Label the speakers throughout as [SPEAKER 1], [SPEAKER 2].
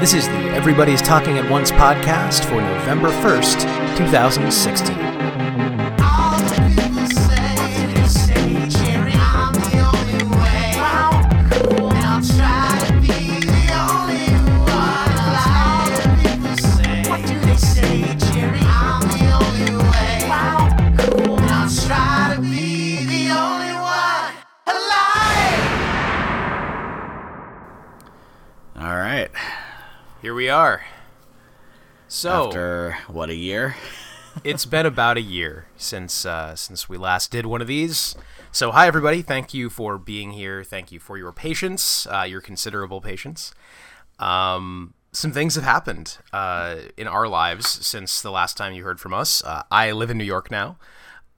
[SPEAKER 1] This is the Everybody's Talking at Once podcast for November 1st, 2016. Are. So,
[SPEAKER 2] After what a year?
[SPEAKER 1] it's been about a year since uh, since we last did one of these. So, hi everybody. Thank you for being here. Thank you for your patience, uh, your considerable patience. Um, some things have happened uh, in our lives since the last time you heard from us. Uh, I live in New York now,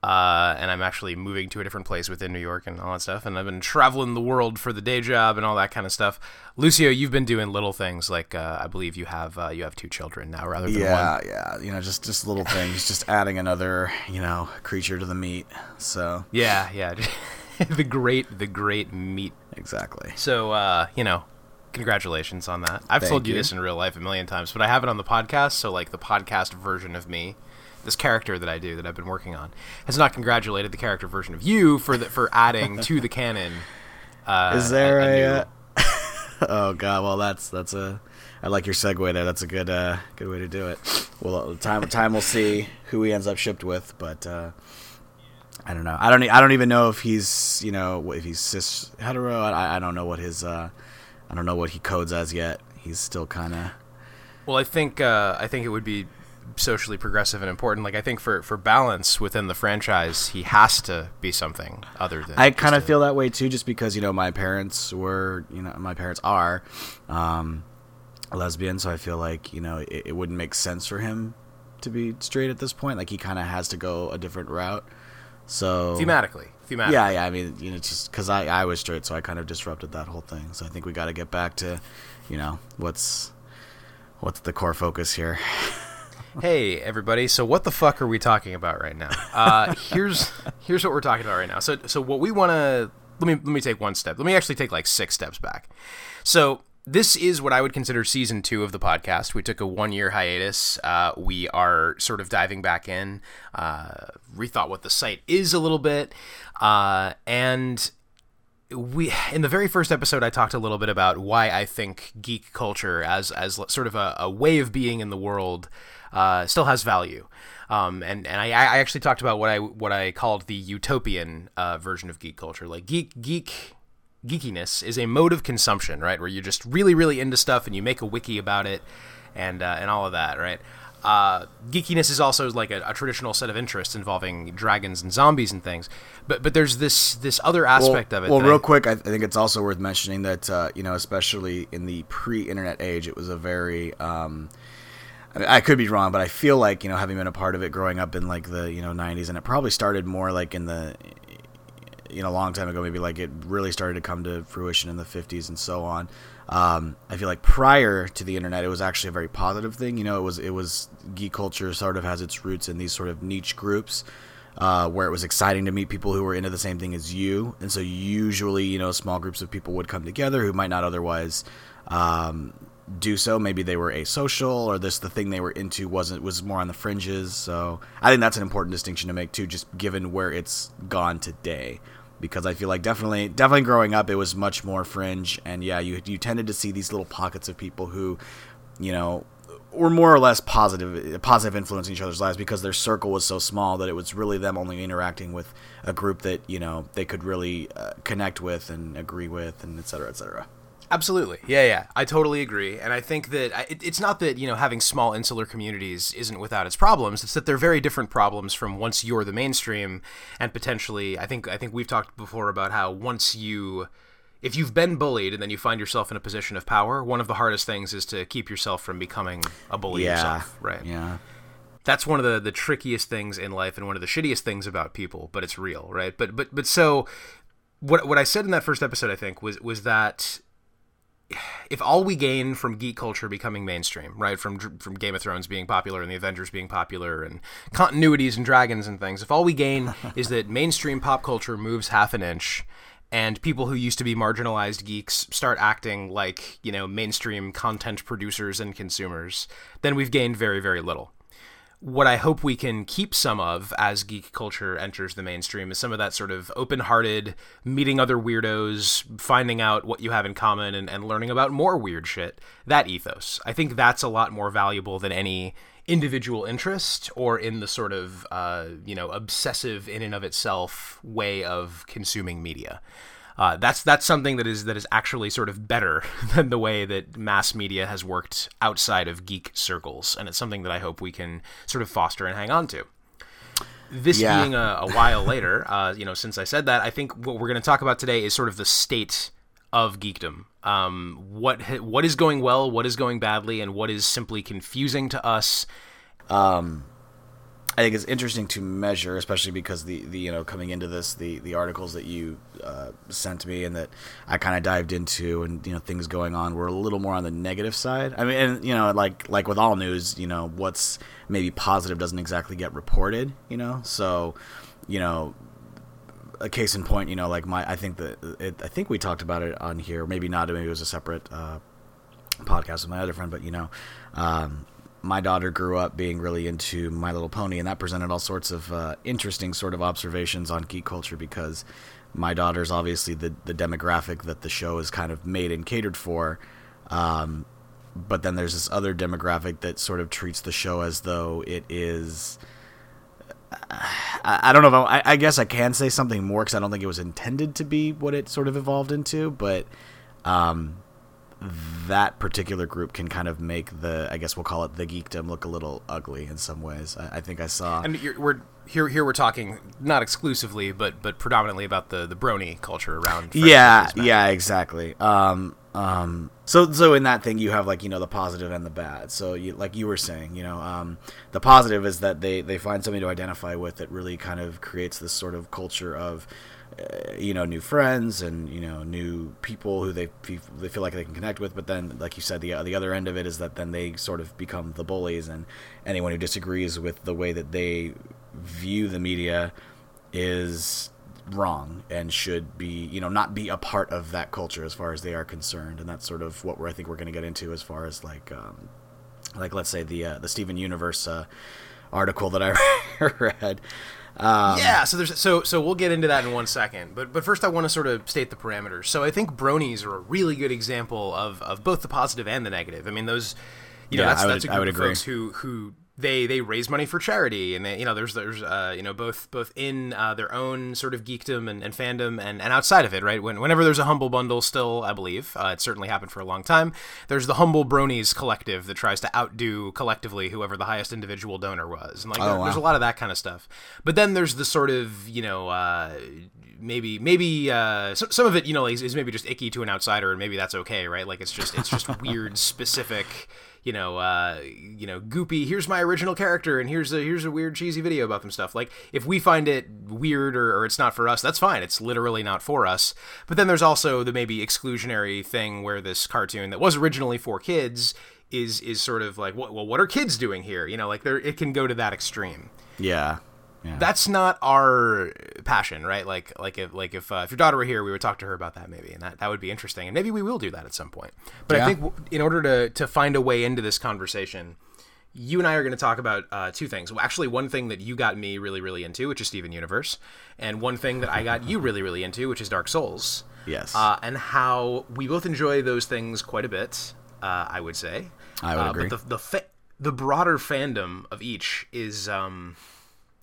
[SPEAKER 1] uh, and I'm actually moving to a different place within New York and all that stuff. And I've been traveling the world for the day job and all that kind of stuff. Lucio, you've been doing little things like uh, I believe you have uh, you have two children now rather than one.
[SPEAKER 2] Yeah, yeah. You know, just just little things, just adding another, you know, creature to the meat. So
[SPEAKER 1] Yeah, yeah. the great, the great meat.
[SPEAKER 2] exactly.
[SPEAKER 1] So, uh, you know, congratulations on that. I've
[SPEAKER 2] Thank
[SPEAKER 1] told you,
[SPEAKER 2] you.
[SPEAKER 1] this in real life a million times, but I have it on the podcast. So, like, the podcast version of me, this character that I do that I've been working on, has not congratulated the character version of you for the, for adding to the canon. Uh,
[SPEAKER 2] Is there
[SPEAKER 1] a,
[SPEAKER 2] a?
[SPEAKER 1] new-
[SPEAKER 2] uh, oh God. Well, that's that's a. I like your segue there. That's a good uh, good way to do it. Well, time time will see who he ends up shipped with, but uh, I don't know. I don't. I don't even know if he's you know if he's cis hetero. I, I don't know what his. Uh, I don't know what he codes as yet. He's still kind of.
[SPEAKER 1] Well, I think uh, I think it would be socially progressive and important. Like, I think for for balance within the franchise, he has to be something other than.
[SPEAKER 2] I kind of feel that way too, just because you know my parents were, you know, my parents are um, lesbian, so I feel like you know it, it wouldn't make sense for him to be straight at this point. Like he kind of has to go a different route. So
[SPEAKER 1] thematically. Thematically.
[SPEAKER 2] yeah, yeah. I mean, you know, just because I I was straight, so I kind of disrupted that whole thing. So I think we got to get back to, you know, what's what's the core focus here.
[SPEAKER 1] Hey everybody! So what the fuck are we talking about right now? Uh, here's here's what we're talking about right now. So so what we want to let me let me take one step. Let me actually take like six steps back. So this is what I would consider season two of the podcast. We took a one year hiatus. Uh, we are sort of diving back in, uh, rethought what the site is a little bit, uh, and we in the very first episode I talked a little bit about why I think geek culture as as sort of a, a way of being in the world uh, still has value. Um, and and I, I actually talked about what I what I called the utopian uh, version of geek culture. Like geek geek geekiness is a mode of consumption, right? Where you're just really really into stuff and you make a wiki about it and uh, and all of that, right? Uh, geekiness is also like a, a traditional set of interests involving dragons and zombies and things, but but there's this this other aspect of it.
[SPEAKER 2] Well,
[SPEAKER 1] that I-
[SPEAKER 2] real quick, I, I think it's also worth mentioning that uh, you know, especially in the pre-internet age, it was a very. Um, I, mean, I could be wrong, but I feel like you know, having been a part of it growing up in like the you know '90s, and it probably started more like in the you know a long time ago maybe like it really started to come to fruition in the 50s and so on. Um, i feel like prior to the internet it was actually a very positive thing you know it was it was geek culture sort of has its roots in these sort of niche groups uh, where it was exciting to meet people who were into the same thing as you. And so usually you know small groups of people would come together who might not otherwise um, do so. Maybe they were asocial or this the thing they were into wasn't was more on the fringes. So i think that's an important distinction to make too just given where it's gone today. Because I feel like definitely definitely growing up it was much more fringe. And yeah you you tended to see these little pockets of people who you know were more or less positive positive influence in each other's lives because their circle was so small that it was really them only interacting with a group that you know they could really uh, connect with and agree with and et cetera et cetera
[SPEAKER 1] Absolutely. Yeah, yeah. I totally agree. And I think that I- it, it's not that, you know, having small insular communities isn't without its problems. It's that they're very different problems from once you're the mainstream and potentially I think I think we've talked before about how once you if you've been bullied and then you find yourself in a position of power, one of the hardest things is to keep yourself from becoming a bully
[SPEAKER 2] yeah
[SPEAKER 1] yourself, right?
[SPEAKER 2] yeah
[SPEAKER 1] that's one of the the trickiest things in life and one of the shittiest things about people but it's real right but but but so what what i said in that first episode i think was was that if all we gain from geek culture becoming mainstream, right, from from Game of Thrones being popular and the Avengers being popular and continuities and dragons and things, if all we gain is that mainstream pop culture moves half an inch and people who used to be marginalized geeks start acting like, you know, mainstream content producers and consumers, then we've gained very, very little what I hope we can keep some of as geek culture enters the mainstream is some of that sort of open hearted, meeting other weirdos, finding out what you have in common, and, and learning about more weird shit. That ethos. I think that's a lot more valuable than any individual interest or in the sort of, uh, you know, obsessive in and of itself way of consuming media. Uh, that's that's something that is that is actually sort of better than the way that mass media has worked outside of geek circles, and it's something that I hope we can sort of foster and hang on to. This yeah. being a, a while later, uh, you know, since I said that, I think what we're going to talk about today is sort of the state of geekdom. Um, what what is going well, what is going badly, and what is simply confusing to us.
[SPEAKER 2] Um, I think it's interesting to measure, especially because the, the you know coming into this the the articles that you uh, sent me and that I kind of dived into and you know things going on were a little more on the negative side. I mean, and you know like like with all news, you know what's maybe positive doesn't exactly get reported. You know, so you know a case in point, you know, like my I think that I think we talked about it on here. Maybe not. Maybe it was a separate uh, podcast with my other friend, but you know. Um, my daughter grew up being really into My Little Pony, and that presented all sorts of uh, interesting sort of observations on geek culture because my daughter's obviously the the demographic that the show is kind of made and catered for. Um, but then there's this other demographic that sort of treats the show as though it is. I, I don't know I, I, guess I can say something more because I don't think it was intended to be what it sort of evolved into, but um, that particular group can kind of make the I guess we'll call it the geekdom look a little ugly in some ways. I, I think I saw.
[SPEAKER 1] And we're here. Here we're talking not exclusively, but but predominantly about the the brony culture around.
[SPEAKER 2] yeah, yeah, exactly. Um, um, so so in that thing you have like you know the positive and the bad. So you like you were saying, you know, um, the positive is that they they find something to identify with that really kind of creates this sort of culture of uh, you know new friends and you know new people who they they feel like they can connect with but then like you said the the other end of it is that then they sort of become the bullies and anyone who disagrees with the way that they view the media is wrong and should be you know not be a part of that culture as far as they are concerned. And that's sort of what we're I think we're going to get into as far as like um, like let's say the uh, the Steven Universe uh, article that I read
[SPEAKER 1] um, yeah, so there's so so we'll get into that in one second, but but first I want to sort of state the parameters. So I think bronies are a really good example of of both the positive and the negative. I mean, those, you know, yeah, that's, would, that's a group of agree. folks who who they they raise money for charity and they, you know there's there's uh, you know both both in uh, their own sort of geekdom and, and fandom and, and outside of it right? When, whenever there's a humble bundle still I believe uh, it certainly happened for a long time there's the humble bronies collective that tries to outdo collectively whoever the highest individual donor was. And like oh, there, wow. there's a lot of that kind of stuff. But then there's the sort of you know uh, maybe maybe uh, so, some of it you know is, is maybe just icky to an outsider and maybe that's okay right? Like it's just it's just weird specific you know, uh, you know, goopy. Here's my original character, and here's a here's a weird cheesy video about them stuff. Like, if we find it weird or, or it's not for us, that's fine. It's literally not for us. But then there's also the maybe exclusionary thing where this cartoon that was originally for kids is is sort of like, well, what are kids doing here? You know, like there it can go to that extreme.
[SPEAKER 2] Yeah.
[SPEAKER 1] Yeah. That's not our passion, right? Like, like if like if, uh, if your daughter were here, we would talk to her about that maybe, and that, that would be interesting, and maybe we will do that at some point. But yeah. I think w- in order to to find a way into this conversation, you and I are going to talk about uh, two things. Well, actually, one thing that you got me really really into, which is Steven Universe, and one thing that I got you really really into, which is Dark Souls.
[SPEAKER 2] Yes.
[SPEAKER 1] Uh, and how we both enjoy those things quite a bit. Uh, I would say.
[SPEAKER 2] I would uh, agree.
[SPEAKER 1] But the the, fa- the broader fandom of each is. Um,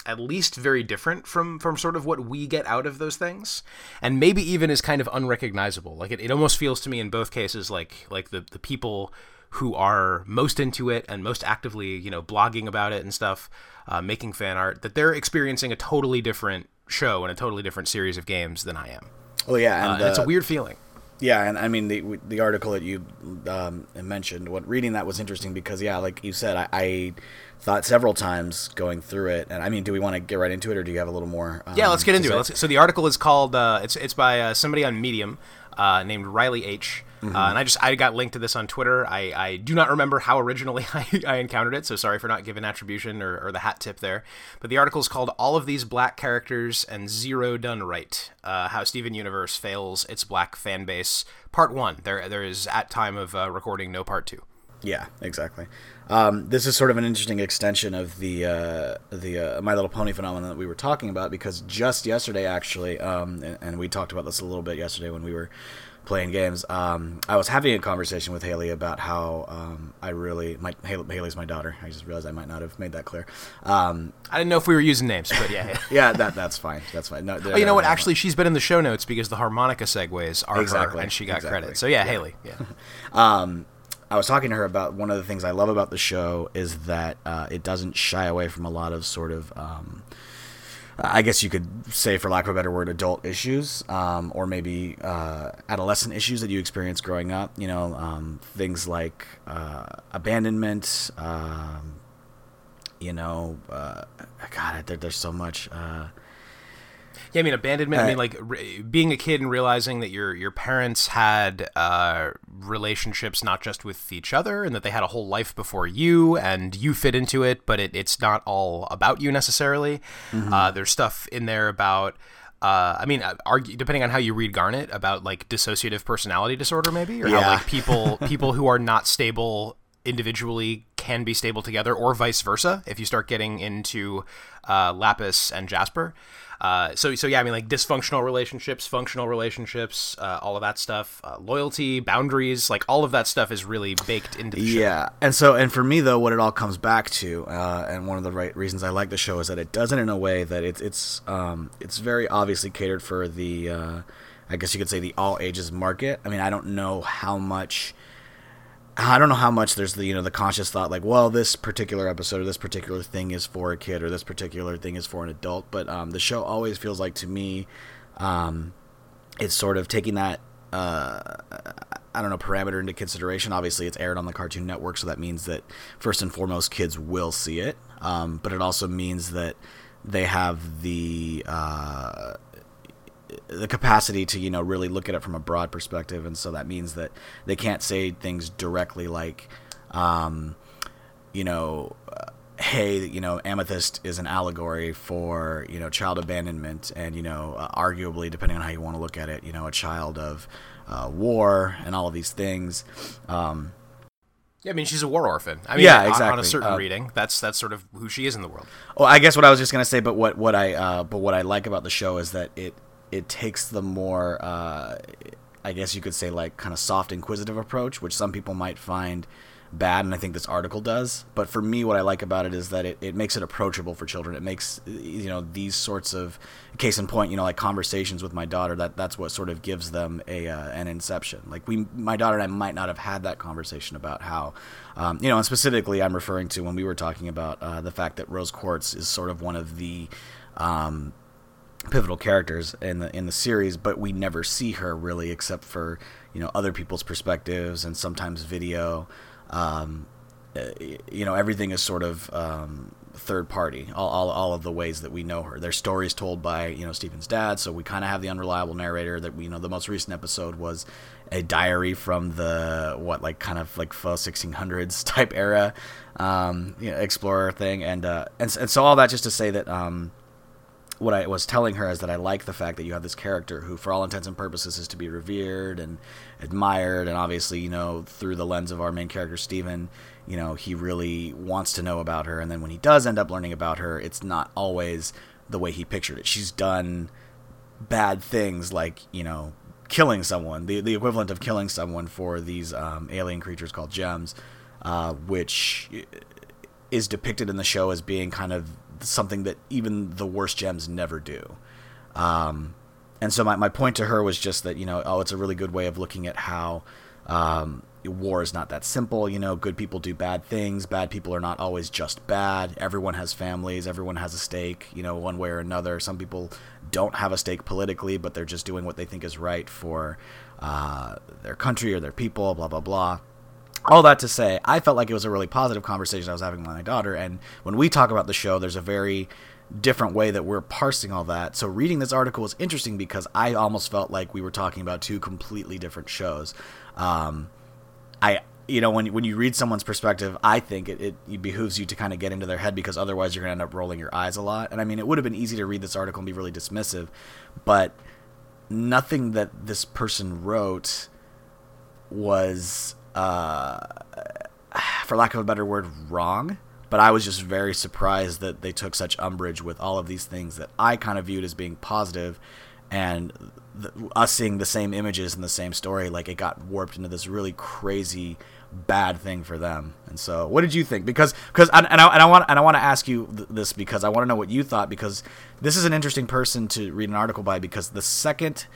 [SPEAKER 1] at least very different from from sort of what we get out of those things. And maybe even is kind of unrecognizable. Like it, it almost feels to me in both cases like like the the people who are most into it and most actively you know blogging about it and stuff uh, making fan art that they're experiencing a totally different show and a totally different series of games than i am.
[SPEAKER 2] Oh yeah
[SPEAKER 1] and, uh, and it's a weird feeling.
[SPEAKER 2] Yeah, and I mean the the article that you um, mentioned, what reading that was interesting because yeah, like you said, I, I thought several times going through it. And I mean, do we want to get right into it, or do you have a little more?
[SPEAKER 1] Um, yeah, let's get into it. Let's, so the article is called. Uh, it's it's by uh, somebody on Medium. uh, named Riley H. Uh, and I just I got linked to this on Twitter. I, I do not remember how originally I, I encountered it, so sorry for not giving attribution or, or the hat tip there. But the article is called "All of These Black Characters and Zero Done Right: uh, How Steven Universe Fails Its Black Fan Base." Part one. There there is at time of uh, recording no part two.
[SPEAKER 2] Yeah, exactly. Um, this is sort of an interesting extension of the uh, the uh, My Little Pony phenomenon that we were talking about because just yesterday, actually, um, and, and, we talked about this a little bit yesterday when we were playing games. Um, I was having a conversation with Haley about how um, I really my Haley's my daughter. I just realized I might not have made that clear. Um,
[SPEAKER 1] I didn't know if we were using names, but yeah,
[SPEAKER 2] yeah, that that's fine. That's fine. No,
[SPEAKER 1] oh, you know what? Actually, she's been in the show notes because the harmonica segues are exactly, her, and she got exactly. credit. So yeah, yeah. Haley. Yeah.
[SPEAKER 2] I was talking to her about one of the things I love about the show is that uh, it doesn't shy away from a lot of sort of um, I guess you could say, for lack of a better word, adult issues, um, or maybe uh, adolescent issues that you experience growing up. You know, um, things like uh, abandonment. Um, you know, uh, God, there, there's so much. Uh,
[SPEAKER 1] yeah, I mean abandonment. I mean like re- being a kid and realizing that your your parents had uh, relationships not just with each other, and that they had a whole life before you, and you fit into it, but it, it's not all about you necessarily. Mm-hmm. Uh, there's stuff in there about. Uh, I mean, uh, argue, depending on how you read Garnet, about like dissociative personality disorder, maybe, or yeah. how like people people who are not stable individually can be stable together, or vice versa. If you start getting into uh, Lapis and Jasper, uh, so so yeah, I mean like dysfunctional relationships, functional relationships, uh, all of that stuff, uh, loyalty, boundaries, like all of that stuff is really baked into the show.
[SPEAKER 2] Yeah, and so and for me though, what it all comes back to, uh, and one of the right reasons I like the show is that it does it in a way that it's it's um, it's very obviously catered for the, uh, I guess you could say the all ages market. I mean, I don't know how much I don't know how much there's the you know the conscious thought like well this particular episode or this particular thing is for a kid or this particular thing is for an adult but um, the show always feels like to me um, it's sort of taking that uh, I don't know parameter into consideration. Obviously it's aired on the Cartoon Network so that means that first and foremost kids will see it. Um, but it also means that they have the uh, the capacity to you know really look at it from a broad perspective, and so that means that they can't say things directly like, um, you know. Uh, hey, you know, Amethyst is an allegory for, you know, child abandonment and, you know, uh, arguably, depending on how you want to look at it, you know, a child of uh, war and all of these things. Um,
[SPEAKER 1] yeah, I mean, she's a war orphan. I mean,
[SPEAKER 2] yeah, exactly.
[SPEAKER 1] On, a certain uh, reading, that's that's sort of who she is in the world.
[SPEAKER 2] Well, I guess what I was just gonna say, but what what I uh, but what I like about the show is that it it takes the more uh, I guess you could say like kind of soft inquisitive approach, which some people might find bad, and I think this article does. But for me, what I like about it is that it, it makes it approachable for children. It makes you know these sorts of case in point, you know, like conversations with my daughter. That that's what sort of gives them a uh, an inception. Like we, my daughter and I might not have had that conversation about how, um, you know, and specifically I'm referring to when we were talking about uh, the fact that Rose Quartz is sort of one of the um, pivotal characters in the in the series, but we never see her really, except for you know other people's perspectives and sometimes video. Um, uh, you know, everything is sort of um, third party. All, all, all of the ways that we know her. There's stories told by you know Steven's dad, so we kind of have the unreliable narrator. That we you know the most recent episode was a diary from the what like kind of like faux 1600s type era, um, you know, explorer thing, and uh, and and so all that just to say that. Um, what I was telling her is that I like the fact that you have this character who, for all intents and purposes, is to be revered and admired, and obviously, you know, through the lens of our main character Steven, you know, he really wants to know about her, and then when he does end up learning about her, it's not always the way he pictured it. She's done bad things like, you know, killing someone, the the equivalent of killing someone for these um, alien creatures called gems, uh, which is depicted in the show as being kind of something that even the worst gems never do. Um, and so my, my point to her was just that, you know, oh, it's a really good way of looking at how um, war is not that simple. You know, good people do bad things. Bad people are not always just bad. Everyone has families. Everyone has a stake, you know, one way or another. Some people don't have a stake politically, but they're just doing what they think is right for uh, their country or their people, blah, blah, blah all that to say, I felt like it was a really positive conversation I was having with my daughter. And when we talk about the show, there's a very different way that we're parsing all that. So reading this article was interesting because I almost felt like we were talking about two completely different shows. Um, I you know when when you read someone's perspective, I think it, it, it behooves you to kind of get into their head because otherwise you're going to end up rolling your eyes a lot. And I mean, it would have been easy to read this article and be really dismissive, but nothing that this person wrote was, uh, for lack of a better word, wrong. But I was just very surprised that they took such umbrage with all of these things that I kind of viewed as being positive, and the, us seeing the same images and the same story, like it got warped into this really crazy bad thing for them. And so, what did you think? Because because and, and I, and I want and I want to ask you th- this because I want to know what you thought because this is an interesting person to read an article by because the second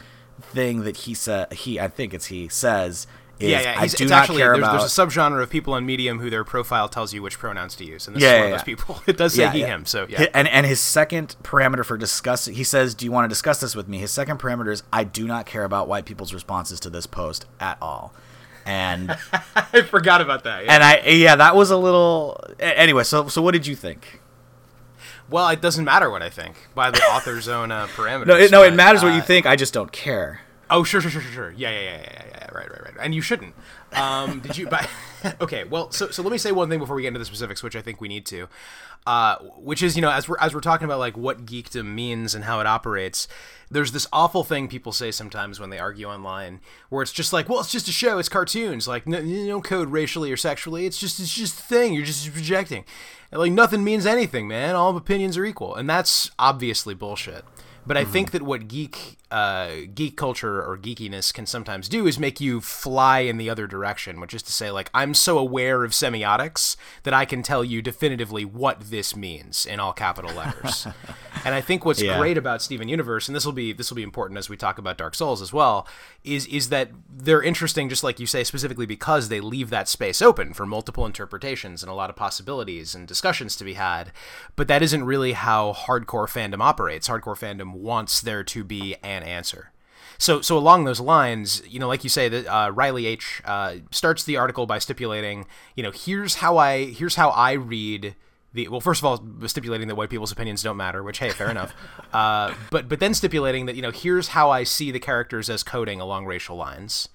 [SPEAKER 2] thing that he said he I think it's he says
[SPEAKER 1] yeah, yeah.
[SPEAKER 2] I do
[SPEAKER 1] it's
[SPEAKER 2] not
[SPEAKER 1] actually
[SPEAKER 2] care
[SPEAKER 1] there's,
[SPEAKER 2] about
[SPEAKER 1] there's a subgenre of people on Medium who their profile tells you which pronouns to use, and this
[SPEAKER 2] Yeah,
[SPEAKER 1] is one
[SPEAKER 2] yeah,
[SPEAKER 1] of those people. It does say
[SPEAKER 2] Yeah,
[SPEAKER 1] he, him. So yeah.
[SPEAKER 2] And and his second parameter for discuss he says, "Do you want to discuss this with me?" His second parameter is, "I do not care about white people's responses to this post at all." And
[SPEAKER 1] I forgot about that. Yeah.
[SPEAKER 2] and I yeah, that was a little anyway. So so what did you think?
[SPEAKER 1] well, it doesn't matter what I think by the author's own uh, parameters.
[SPEAKER 2] No, it, no, it
[SPEAKER 1] but,
[SPEAKER 2] matters what you
[SPEAKER 1] uh,
[SPEAKER 2] think. I just don't care.
[SPEAKER 1] Oh, sure, sure, sure, sure. Yeah, yeah, yeah, yeah, yeah. Right, right, right. And you shouldn't. Um, did you? But okay. Well, so so let me say one thing before we get into the specifics, which I think we need to. Uh, which is, you know, as we're as we're talking about like what geekdom means and how it operates, there's this awful thing people say sometimes when they argue online, where it's just like, well, it's just a show, it's cartoons, like no, you don't code racially or sexually, it's just it's just a thing, you're just projecting, and like nothing means anything, man. All opinions are equal, and that's obviously bullshit. But I think that what geek uh, geek culture or geekiness can sometimes do is make you fly in the other direction, which is to say, like I'm so aware of semiotics that I can tell you definitively what this means in all capital letters. and I think what's
[SPEAKER 2] Yeah.
[SPEAKER 1] great about Steven Universe, and this will be this will be important as we talk about Dark Souls as well, is is that they're interesting, just like you say, specifically because they leave that space open for multiple interpretations and a lot of possibilities and discussions to be had. But that isn't really how hardcore fandom operates. Hardcore fandom wants there to be an answer. So, so along those lines, you know, like you say, that uh, Riley H uh, starts the article by stipulating, you know, here's how I here's how I read the well. First of all, stipulating that white people's opinions don't matter, which hey, fair enough. Uh, but but then stipulating that you know, here's how I see the characters as coding along racial lines.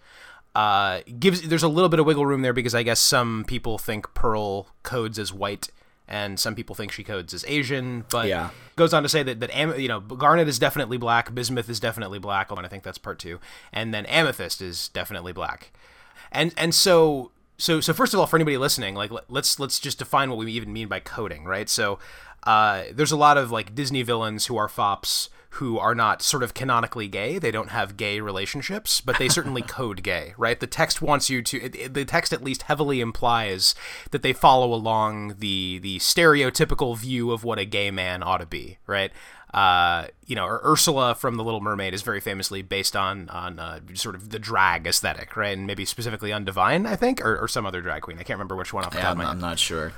[SPEAKER 1] Uh, gives there's a little bit of wiggle room there because I guess some people think Pearl codes as white and some people think she codes as Asian, but
[SPEAKER 2] Yeah.
[SPEAKER 1] goes on to say that that Am- you know Garnet is definitely black, Bismuth is definitely black, and I think that's part two, and then Amethyst is definitely black, and and so so so first of all, for anybody listening, like let- let's let's just define what we even mean by coding, right? So uh, there's a lot of like Disney villains who are fops who are not sort of canonically gay. They don't have gay relationships, but they certainly code gay, right? The text wants you to. It, it- the text at least heavily implies that they follow along the the stereotypical view of what a gay man ought to be, right? Uh, you know, Ursula from The Little Mermaid is very famously based on on uh, sort of the drag aesthetic, right? And maybe specifically on Divine, I think, or, or some other drag queen. I can't remember which one off the
[SPEAKER 2] Yeah,
[SPEAKER 1] top
[SPEAKER 2] I'm,
[SPEAKER 1] of my head
[SPEAKER 2] I'm not sure.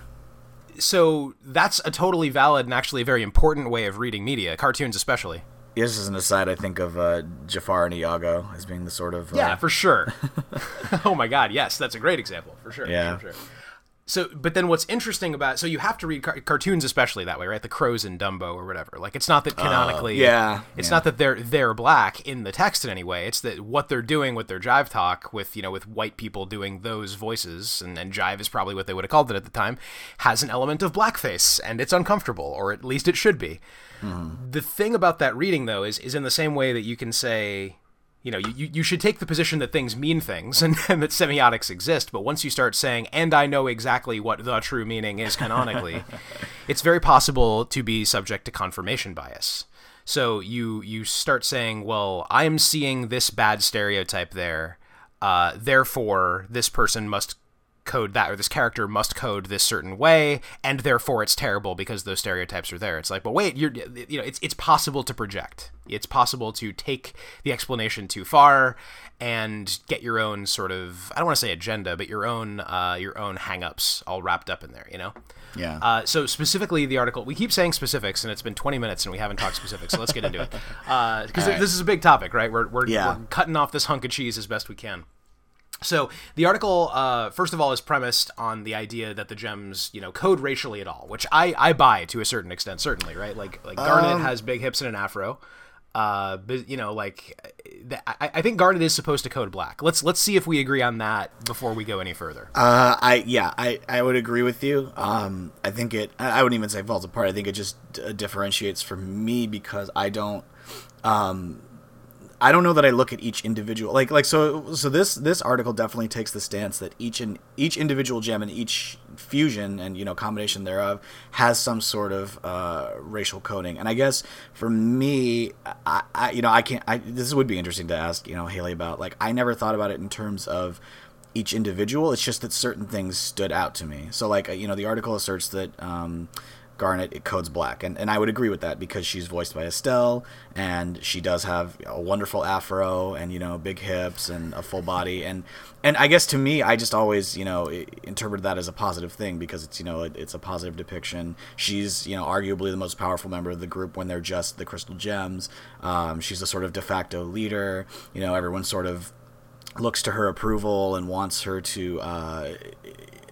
[SPEAKER 1] So that's a totally valid and actually a very important way of reading media, cartoons especially.
[SPEAKER 2] Just as an aside, I think of uh, Jafar and Iago as being the sort of uh,
[SPEAKER 1] Yeah, for sure. oh my god, yes, that's a great example for sure.
[SPEAKER 2] Yeah.
[SPEAKER 1] For sure. So, but then what's interesting about so you have to read car- cartoons especially that way, right? The crows in Dumbo or whatever. Like it's not that canonically,
[SPEAKER 2] Uh, yeah,
[SPEAKER 1] it's
[SPEAKER 2] yeah.
[SPEAKER 1] not that they're they're black in the text in any way. It's that what they're doing with their jive talk, with you know, with white people doing those voices, and, and jive is probably what they would have called it at the time, has an element of blackface, and it's uncomfortable, or at least it should be. The thing about that reading though is is in the same way that you can say you know, you, you should take the position that things mean things and, and that semiotics exist, but once you start saying, and I know exactly what the true meaning is canonically, it's very possible to be subject to confirmation bias. So you you start saying, well, I'm seeing this bad stereotype there, uh, therefore this person must code that or this character must code this certain way and therefore it's terrible because those stereotypes are there it's like but wait you're you know it's it's possible to project it's possible to take the explanation too far and get your own sort of I don't want to say agenda but your own uh, your own hangups all wrapped up in there you know
[SPEAKER 2] Yeah.
[SPEAKER 1] uh, so specifically the article we keep saying specifics and it's been 20 minutes and we haven't talked specifics so let's get into it because
[SPEAKER 2] All right.
[SPEAKER 1] this is a big topic right we're, we're,
[SPEAKER 2] Yeah.
[SPEAKER 1] we're cutting off this hunk of cheese as best we can So the article, uh, first of all, is premised on the idea that the gems, you know, code racially at all, which I, I buy to a certain extent, certainly, right? Like like Garnet
[SPEAKER 2] Um,
[SPEAKER 1] has big hips and an afro, uh, but you know, like I, I think Garnet is supposed to code black. Let's let's see if we agree on that before we go any further.
[SPEAKER 2] Uh, I yeah, I, I would agree with you. Um, I think it. I wouldn't even say falls apart. I think it just differentiates for me because I don't. Um, I don't know that I look at each individual like like so so this this article definitely takes the stance that each and each individual gem and each fusion and you know combination thereof has some sort of uh, racial coding. And I guess for me I, I you know I can't I this would be interesting to ask you know Haley about like I never thought about it in terms of each individual. It's just that certain things stood out to me. So like you know the article asserts that um, Garnet it codes black, and and I would agree with that because she's voiced by Estelle, and she does have a wonderful afro, and you know big hips and a full body, and and I guess to me, I just always you know i- interpreted that as a positive thing because it's you know it, it's a positive depiction. She's you know arguably the most powerful member of the group when they're just the Crystal Gems. Um, she's a sort of de facto leader. You know everyone sort of looks to her approval and wants her to uh,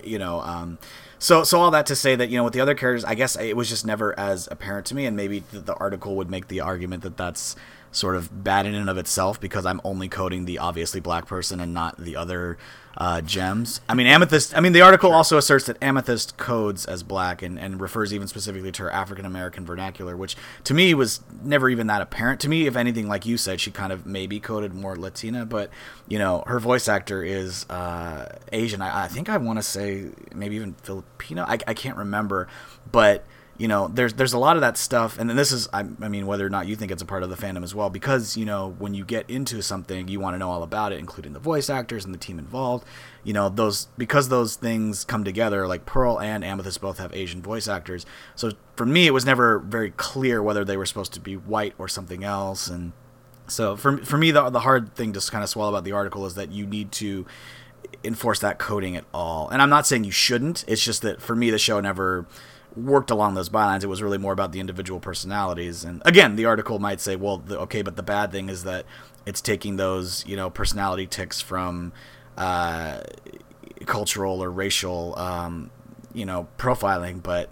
[SPEAKER 2] you know um, so so all that to say that you know with the other characters i guess it was just never as apparent to me and maybe the, the article would make the argument that that's sort of bad in and of itself because i'm only coding the obviously black person and not the other uh, gems. I mean amethyst i mean the article also asserts that amethyst codes as black and, and refers even specifically to her african american vernacular which to me was never even that apparent to me. If anything like you said she kind of maybe coded more latina but you know her voice actor is uh, asian. I, I think i want to say maybe even filipino. I, I can't remember but you know there's there's a lot of that stuff. And then this is I, I mean whether or not you think it's a part of the fandom as well because you know when you get into something you want to know all about it including the voice actors and the team involved. You know those because those things come together like pearl and amethyst both have asian voice actors. So for me it was never very clear whether they were supposed to be white or something else. And so for, for me the, the hard thing to kind of swallow about the article is that you need to enforce that coding at all. And i'm not saying you shouldn't. It's just that for me the show never worked along those bylines. It was really more about the individual personalities. And again the article might say well the, okay but the bad thing is that it's taking those you know personality ticks from uh, cultural or racial um, you know profiling. But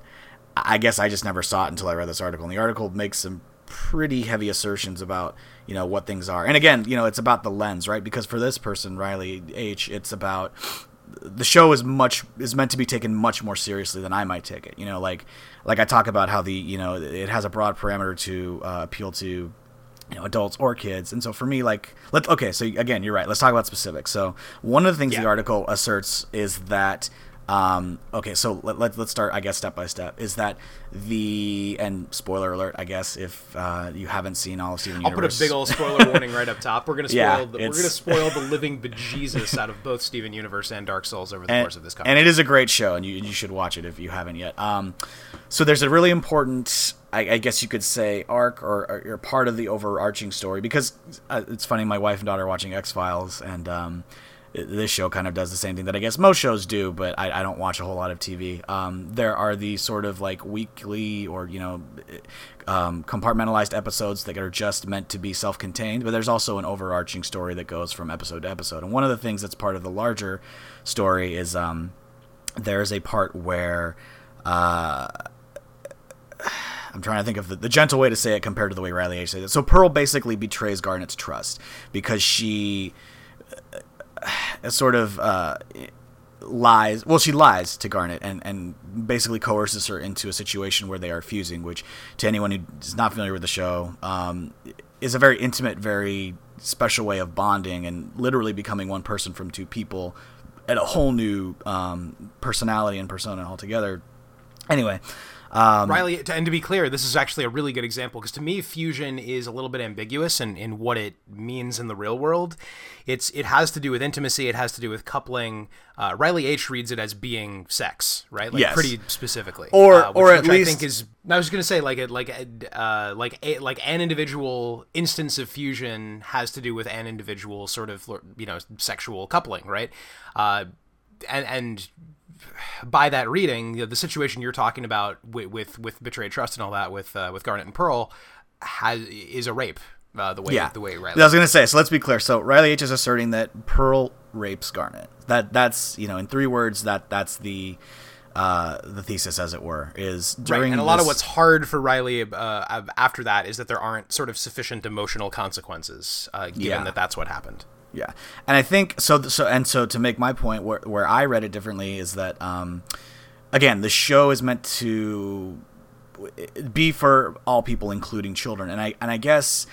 [SPEAKER 2] i guess i just never saw it until i read this article. And the article makes some pretty heavy assertions about you know what things are. And again you know it's about the lens right? Because for this person riley h it's about the show is much is meant to be taken much more seriously than I might take it. You know, like like I talk about how the you know it has a broad parameter to uh, appeal to you know adults or kids and so for me like let's okay so again you're right let's talk about specifics so one of the things
[SPEAKER 1] Yeah.
[SPEAKER 2] the article asserts is that um, okay so let, let, let's start i guess step by step is that the and spoiler alert i guess if uh, you haven't seen all of steven Universe.
[SPEAKER 1] I'll put a big old spoiler warning right up top. We're gonna spoil
[SPEAKER 2] Yeah,
[SPEAKER 1] the, we're gonna spoil the living bejesus out of both Steven Universe and Dark Souls over the
[SPEAKER 2] and,
[SPEAKER 1] course of this
[SPEAKER 2] and it is a great show, and you, you should watch it if you haven't yet. Um, so there's a really important, I, guess you could say, arc or, part of the overarching story because uh, it's funny. My wife and daughter are watching X Files, and um, this show kind of does the same thing that I guess most shows do, but I, I don't watch a whole lot of TV. Um, there are the sort of like weekly or you know um, compartmentalized episodes that are just meant to be self-contained, but there's also an overarching story that goes from episode to episode. And one of the things that's part of the larger story is um, there's a part where uh, I'm trying to think of the, the gentle way to say it compared to the way Riley H says it. So Pearl basically betrays Garnet's trust because she sort of uh, lies. Well, she lies to Garnet and, and basically coerces her into a situation where they are fusing, which to anyone who is not familiar with the show um, is a very intimate, very special way of bonding and literally becoming one person from two people at a whole new um, personality and persona altogether. Anyway, um,
[SPEAKER 1] Riley, to- and to be clear, this is actually a really good example because to me, fusion is a little bit ambiguous in, in what it means in the real world. It's it has to do with intimacy. It has to do with coupling. Uh, Riley H reads it as being sex, right? Like
[SPEAKER 2] Yes.
[SPEAKER 1] pretty specifically,
[SPEAKER 2] Or-
[SPEAKER 1] uh, which-
[SPEAKER 2] or at
[SPEAKER 1] which I
[SPEAKER 2] least-
[SPEAKER 1] think is. I was going to say like it like uh, like a, like an individual instance of fusion has to do with an individual sort of you know sexual coupling, right? Uh, and and by that reading, you know, the situation you're talking about with with, with betrayed trust and all that with uh, with Garnet and Pearl has is a rape. Uh, the way
[SPEAKER 2] Yeah,
[SPEAKER 1] the way Riley.
[SPEAKER 2] I was gonna say. So let's be clear. So Riley H is asserting that Pearl rapes Garnet. That that's you know in three words that that's the uh, the thesis, as it were, is
[SPEAKER 1] Right,
[SPEAKER 2] during
[SPEAKER 1] and a lot of what's hard for Riley uh, after that is that there aren't sort of sufficient emotional consequences, uh, given
[SPEAKER 2] Yeah.
[SPEAKER 1] that that's what happened.
[SPEAKER 2] Yeah, and I think so. So and so to make my point, where where I read it differently is that um, again, the show is meant to be for all people, including children, and I and I guess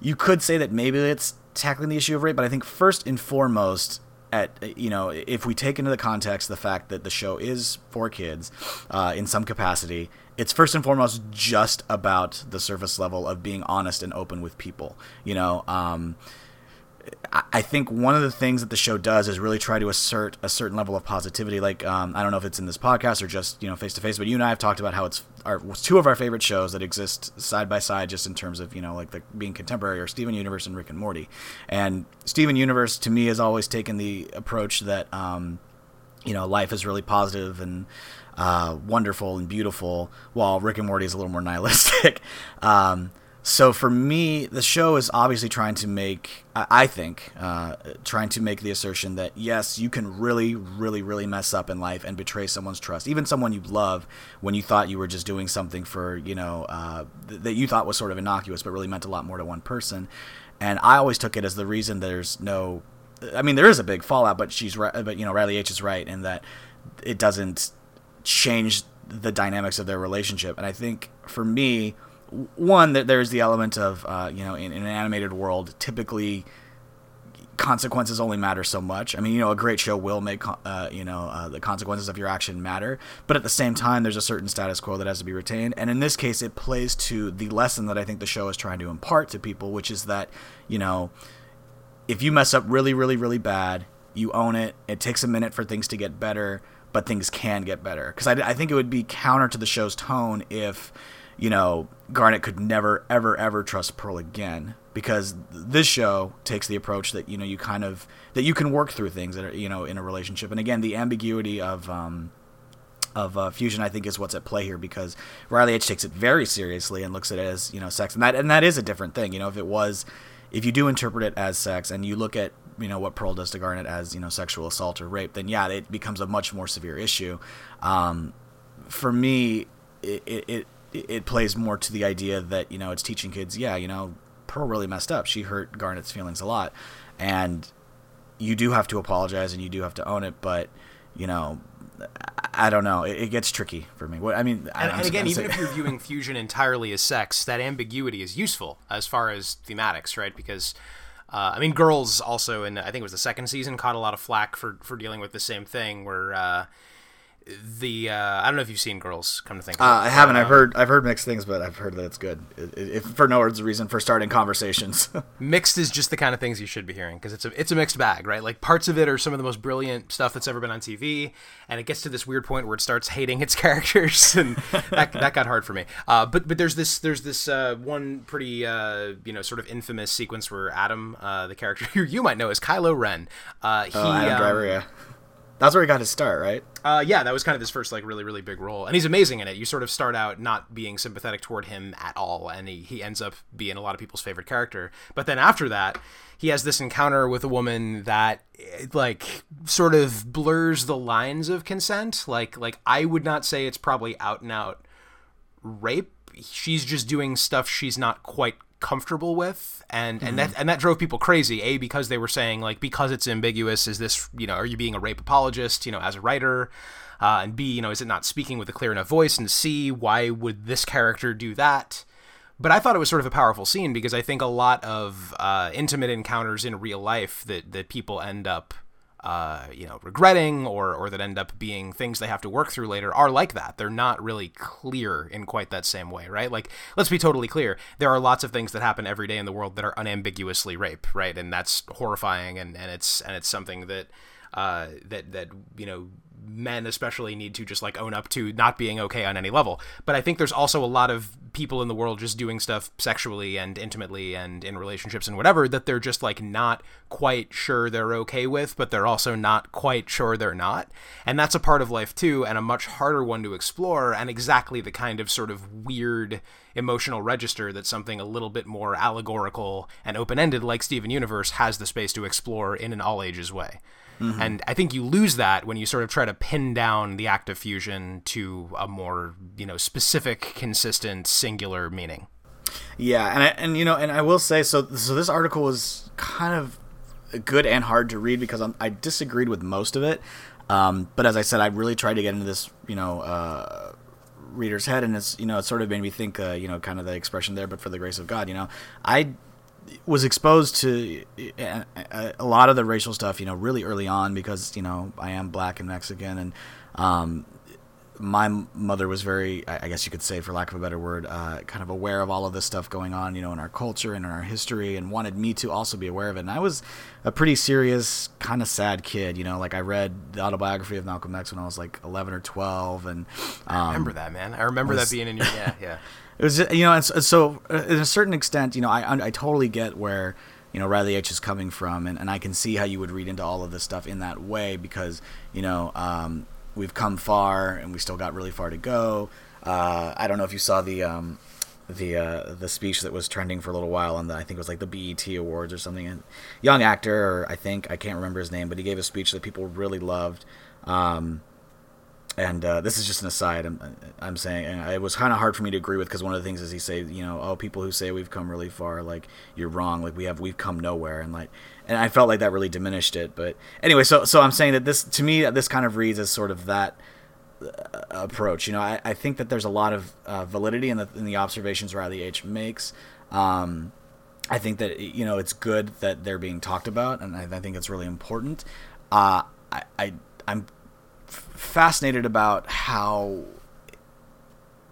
[SPEAKER 2] you could say that maybe it's tackling the issue of rape, but I think first and foremost. At you know, if we take into the context the fact that the show is for kids, uh, in some capacity, it's first and foremost just about the surface level of being honest and open with people. You know, um, I- think one of the things that the show does is really try to assert a certain level of positivity. Like um, I don't know if it's in this podcast or just you know face to face, but you and I have talked about how it's our two of our favorite shows that exist side by side, just in terms of you know like the being contemporary or Steven Universe and Rick and Morty. And Steven Universe to me has always taken the approach that um, you know life is really positive and uh, wonderful and beautiful, while Rick and Morty is a little more nihilistic. um, so for me, the show is obviously trying to make, I think, uh, trying to make the assertion that yes, you can really, really, really mess up in life and betray someone's trust, even someone you love, when you thought you were just doing something for, you know, uh, th- that you thought was sort of innocuous, but really meant a lot more to one person. And I always took it as the reason there's no, I mean, there is a big fallout, but she's right, but you know, Riley H is right in that it doesn't change the dynamics of their relationship. And I think for me, one that there's the element of uh, you know in, in an animated world, typically consequences only matter so much. I mean, you know, a great show will make uh, you know uh, the consequences of your action matter, but at the same time, there's a certain status quo that has to be retained. And in this case, it plays to the lesson that I think the show is trying to impart to people, which is that you know if you mess up really, really, really bad, you own it. It takes a minute for things to get better, but things can get better. Because I, I think it would be counter to the show's tone if, you know, Garnet could never, ever, ever trust Pearl again. Because this show takes the approach that you know you kind of that you can work through things that are you know in a relationship. And again, the ambiguity of um, of uh, fusion, I think, is what's at play here because Riley H takes it very seriously and looks at it as you know sex, and that and that is a different thing. You know, if it was, if you do interpret it as sex, and you look at you know what Pearl does to Garnet as you know sexual assault or rape, then yeah, it becomes a much more severe issue. Um, for me, it, it it it plays more to the idea that you know it's teaching kids, yeah, you know, Pearl really messed up. She hurt Garnet's feelings a lot, and you do have to apologize and you do have to own it, but you know, I- don't know. It, it gets tricky for me. What I mean,
[SPEAKER 1] And, and again, even if you're viewing fusion entirely as sex, that ambiguity is useful as far as thematics, right? Because uh, I mean, girls also in I think it was the second season caught a lot of flack for for dealing with the same thing, where uh, the uh, I don't know if you've seen girls. Come to think,
[SPEAKER 2] Uh,
[SPEAKER 1] of it.
[SPEAKER 2] I haven't. I've heard. I've heard mixed things, but I've heard that it's good. If for no other reason for starting conversations.
[SPEAKER 1] mixed is just the kind of things you should be hearing because it's a it's a mixed bag, right? Like parts of it are some of the most brilliant stuff that's ever been on TV, and it gets to this weird point where it starts hating its characters, and that, that got hard for me. Uh, but but there's this there's this uh, one pretty uh, you know sort of infamous sequence where Adam, uh, the character who you might know as Kylo Ren, uh, he
[SPEAKER 2] oh, Adam
[SPEAKER 1] um,
[SPEAKER 2] Driver. Yeah, that's where he got his start, right?
[SPEAKER 1] uh, yeah, that was kind of his first like really really big role, and he's amazing in it. You sort of start out not being sympathetic toward him at all, and he, he ends up being a lot of people's favorite character. But then after that, he has this encounter with a woman that like sort of blurs the lines of consent. Like like I would not say it's probably out and out rape. She's just doing stuff she's not quite comfortable with and and that and that drove people crazy a because they were saying like because it's ambiguous is this you know are you being a rape apologist you know as a writer? Uh, and b you know is it not speaking with a clear enough voice? And c why would this character do that? But I thought it was sort of a powerful scene because I think a lot of uh, intimate encounters in real life that, that people end up, uh, you know, regretting or, or that end up being things they have to work through later are like that. They're not really clear in quite that same way, right? Like, let's be totally clear. There are lots of things that happen every day in the world that are unambiguously rape, right? And that's horrifying, and, and it's and it's something that uh, that that you know men especially need to just like own up to not being okay on any level. But I think there's also a lot of people in the world just doing stuff sexually and intimately and in relationships and whatever that they're just like not quite sure they're okay with, but they're also not quite sure they're not. And that's a part of life too, and a much harder one to explore, and exactly the kind of sort of weird emotional register that something a little bit more allegorical and open ended like Steven Universe has the space to explore in an all ages way. Mm-hmm. And I think you lose that when you sort of try to pin down the act of fusion to a more, you know, specific, consistent, singular meaning.
[SPEAKER 2] Yeah, and I, and you know, and I will say so. So this article was kind of good and hard to read because I'm, i disagreed with most of it. Um, but as I said, I really tried to get into this, you know, uh, reader's head, and it's you know, it sort of made me think, uh, you know, kind of the expression there, but for the grace of God, you know, I was exposed to a lot of the racial stuff, you know, really early on because you know I am black and Mexican, and um, my mother was very, I guess you could say, for lack of a better word, uh, kind of aware of all of this stuff going on, you know, in our culture and in our history, and wanted me to also be aware of it. And I was a pretty serious, kind of sad kid, you know. Like I read the autobiography of Malcolm X when I was like eleven or twelve, and
[SPEAKER 1] um, I remember that man. I remember was, that being in your yeah, yeah.
[SPEAKER 2] It was you know, and so uh, in a certain extent, you know, I I totally get where you know Riley H is coming from, and, and I can see how you would read into all of this stuff in that way because you know um, we've come far and we still got really far to go. Uh, I don't know if you saw the um, the uh, the speech that was trending for a little while on the I think it was like the BET Awards or something. And young actor, or I think I can't remember his name, but he gave a speech that people really loved. Um, and uh, this is just an aside. I'm, I'm saying it was kind of hard for me to agree with because one of the things is he say, you know, oh, people who say we've come really far, like you're wrong, like we have we've come nowhere, and like, and I felt like that really diminished it. But anyway, so so I'm saying that this to me this kind of reads as sort of that uh, approach. You know, I, I think that there's a lot of uh, validity in the in the observations Riley H makes. Um, I think that you know it's good that they're being talked about, and I, I think it's really important. Uh, I, I I'm fascinated about how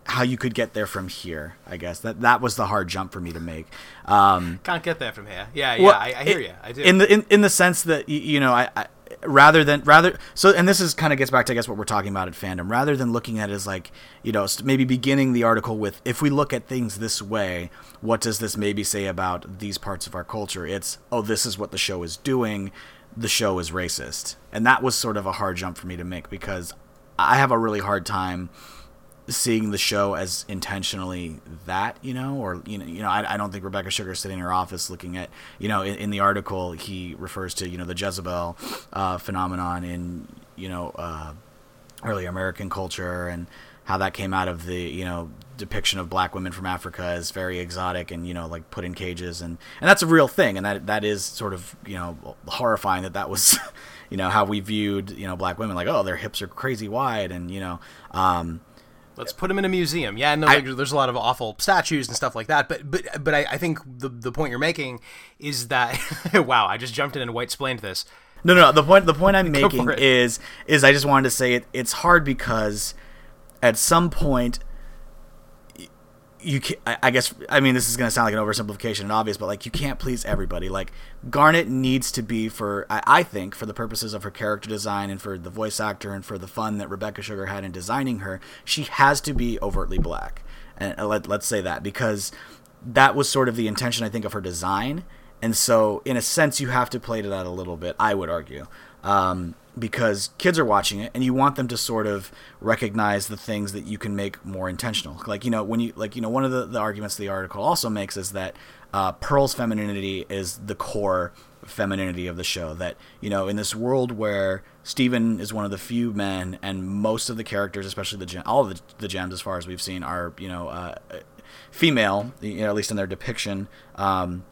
[SPEAKER 2] how you could get there from here. I guess that that was the hard jump for me to make. Um,
[SPEAKER 1] Can't get there from here. Yeah, yeah, well, I, I, hear it, you. I do.
[SPEAKER 2] In the in, in the sense that you know, I, I rather than rather so and this is kind of gets back to I guess what we're talking about at fandom rather than looking at it as like you know maybe beginning the article with if we look at things this way what does this maybe say about these parts of our culture it's oh this is what the show is doing the show is racist. And that was sort of a hard jump for me to make because I have a really hard time seeing the show as intentionally that, you know, or you know, you know, I, I don't think Rebecca Sugar sitting in her office looking at, you know, in, in the article he refers to, you know, the Jezebel uh, phenomenon in, you know, uh, early American culture and how that came out of the you know depiction of black women from Africa as very exotic and you know like put in cages and and that's a real thing and that that is sort of you know horrifying that that was you know how we viewed you know black women like oh their hips are crazy wide and you know um,
[SPEAKER 1] Let's put them in a museum. Yeah, no, I, like, there's a lot of awful statues and stuff like that. But but but I, I think the the point you're making is that wow, I just jumped in and white explained this.
[SPEAKER 2] No, no, the point the point I'm making is is I just wanted to say it. It's hard because at some point you can, I guess I mean this is going to sound like an oversimplification and obvious, but like you can't please everybody. Like Garnet needs to be for I, I, think for the purposes of her character design and for the voice actor and for the fun that Rebecca Sugar had in designing her, she has to be overtly black. And uh, let, let's say that because that was sort of the intention I think of her design. And so in a sense you have to play to that a little bit, I would argue. Um, because kids are watching it and you want them to sort of recognize the things that you can make more intentional. Like you know when you like you know one of the, the arguments the article also makes is that uh, pearl's femininity is the core femininity of the show that you know in this world where Steven is one of the few men and most of the characters especially the gem, all of the, the gems as far as we've seen are you know uh, female you know at least in their depiction um,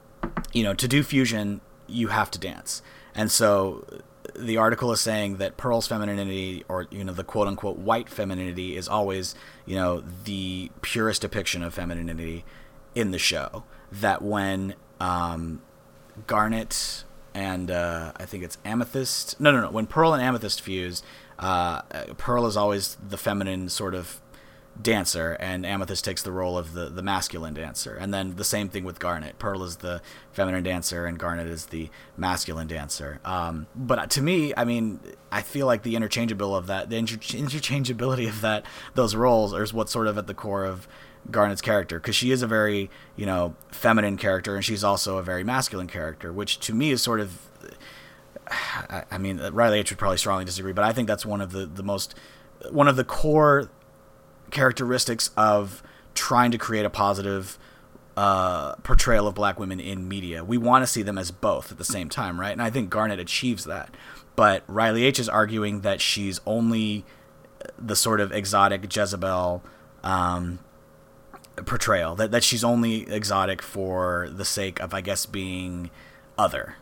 [SPEAKER 2] you know to do fusion you have to dance. And so the article is saying that Pearl's femininity, or you know, the quote unquote white femininity, is always you know the purest depiction of femininity in the show. That when um, Garnet and uh, I think it's Amethyst, no, no, no, when Pearl and Amethyst fuse, uh, Pearl is always the feminine sort of dancer, and Amethyst takes the role of the, the masculine dancer. And then the same thing with Garnet. Pearl is the feminine dancer, and Garnet is the masculine dancer. Um, but to me, I mean, I feel like the interchangeable of that, the inter- interchangeability of that, those roles, is what's sort of at the core of Garnet's character because she is a very you know feminine character and she's also a very masculine character, which to me is sort of. I mean, Riley H would probably strongly disagree, but I think that's one of the, the most one of the core characteristics of trying to create a positive uh, portrayal of black women in media. We want to see them as both at the same time, right? And I think Garnet achieves that. But Riley H is arguing that she's only the sort of exotic Jezebel um, portrayal, that, that she's only exotic for the sake of, I guess, being other.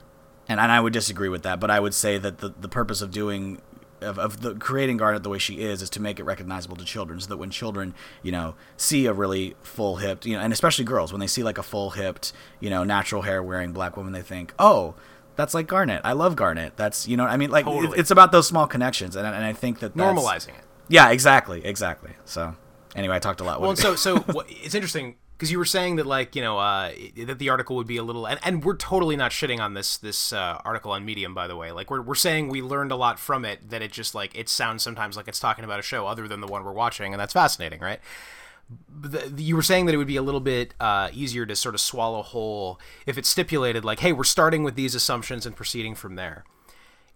[SPEAKER 2] And, and I would disagree with that, but I would say that the, the purpose of doing of, of the creating Garnet the way she is is to make it recognizable to children, so that when children, you know, see a really full hipped, you know, and especially girls, when they see like a full hipped, you know, natural hair wearing black woman, they think, oh, that's like Garnet. I love Garnet. That's you know, I mean, like totally. it's about those small connections, and and I think that
[SPEAKER 1] normalizing it.
[SPEAKER 2] Yeah, exactly, exactly. So anyway, I talked a lot.
[SPEAKER 1] Well, so so it's interesting because you were saying that like you know uh, that the article would be a little and, and we're totally not shitting on this this uh, article on medium by the way. Like we're, we're saying we learned a lot from it that it just like it sounds sometimes like it's talking about a show other than the one we're watching and that's fascinating right? You were saying that it would be a little bit uh, easier to sort of swallow whole if it stipulated like hey we're starting with these assumptions and proceeding from there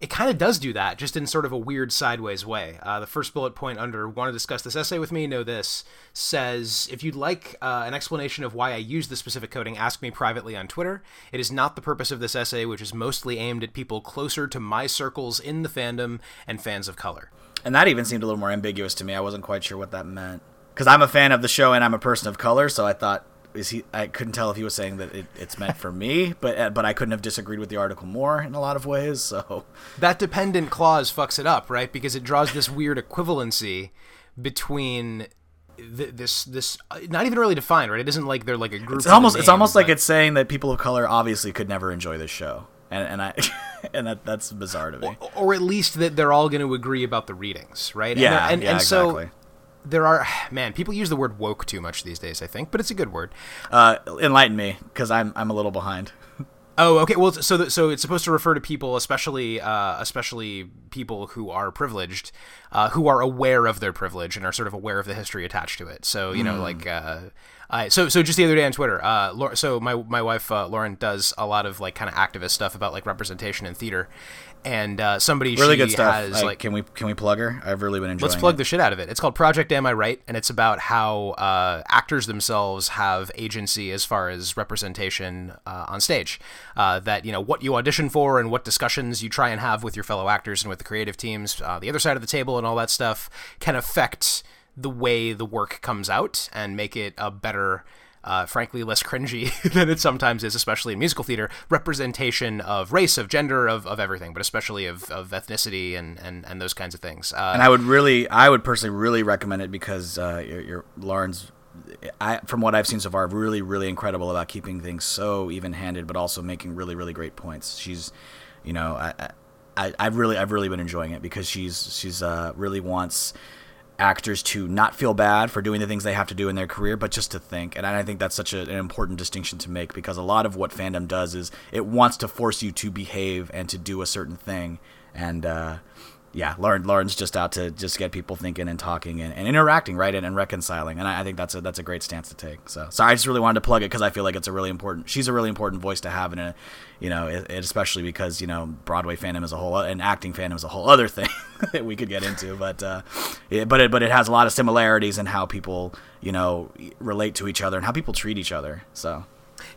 [SPEAKER 1] it kind of does do that, just in sort of a weird sideways way. Uh, the first bullet point under "Want to discuss this essay with me?" Know this says, "If you'd like uh, an explanation of why I use the specific coding, ask me privately on Twitter. It is not the purpose of this essay, which is mostly aimed at people closer to my circles in the fandom and fans of color."
[SPEAKER 2] And that even seemed a little more ambiguous to me. I wasn't quite sure what that meant because I'm a fan of the show and I'm a person of color, so I thought is he I couldn't tell if he was saying that it, it's meant for me, but uh, but I couldn't have disagreed with the article more in a lot of ways. So
[SPEAKER 1] that dependent clause fucks it up, right? Because it draws this weird equivalency between this this uh, not even really defined, right? It isn't like they're like a group.
[SPEAKER 2] It's almost name, it's almost but... like it's saying that people of color obviously could never enjoy this show, and and I and that that's bizarre to me.
[SPEAKER 1] Or, or at least that they're all going to agree about the readings, right?
[SPEAKER 2] Yeah,
[SPEAKER 1] and, and,
[SPEAKER 2] yeah,
[SPEAKER 1] and
[SPEAKER 2] so exactly
[SPEAKER 1] there are man people use the word woke too much these days i think but it's a good word.
[SPEAKER 2] Uh, enlighten me because i'm i'm a little behind.
[SPEAKER 1] Oh okay well so th- so it's supposed to refer to people especially uh, especially people who are privileged uh, who are aware of their privilege and are sort of aware of the history attached to it. So you know hmm. like uh, so so just the other day on Twitter, uh, Laura, so my my wife uh, Lauren does a lot of like kind of activist stuff about like representation in theater, and uh, somebody
[SPEAKER 2] really good stuff.
[SPEAKER 1] Has,
[SPEAKER 2] like, can we can we plug her? I've really been enjoying.
[SPEAKER 1] Let's plug
[SPEAKER 2] it.
[SPEAKER 1] the shit out of it. It's called Project Am I Right, and it's about how uh, actors themselves have agency as far as representation uh, on stage. Uh, that you know what you audition for and what discussions you try and have with your fellow actors and with the creative teams, uh, the other side of the table, and all that stuff can affect the way the work comes out and make it a better uh, frankly less cringy than it sometimes is, especially in musical theater, representation of race, of gender, of, of everything, but especially of, of ethnicity and, and, and those kinds of things.
[SPEAKER 2] Uh, and I would really, I would personally really recommend it because uh, your, Lauren's I, from what I've seen so far, really, really incredible about keeping things so even-handed, but also making really, really great points. She's, you know, I, I, I've really, I've really been enjoying it because she's, she's uh, really wants actors to not feel bad for doing the things they have to do in their career, but just to think. And I think that's such a, an important distinction to make because a lot of what fandom does is it wants to force you to behave and to do a certain thing. And uh, yeah, Lauren Lauren's just out to just get people thinking and talking and, and interacting, right, and, and reconciling. And I, I, think that's a that's a great stance to take. So, so I just really wanted to plug it because I feel like it's a really important. She's a really important voice to have in a, you know, it, it, especially because you know Broadway fandom is a whole and acting fandom is a whole other thing that we could get into. But uh, it, but it but it has a lot of similarities in how people you know relate to each other and how people treat each other. So.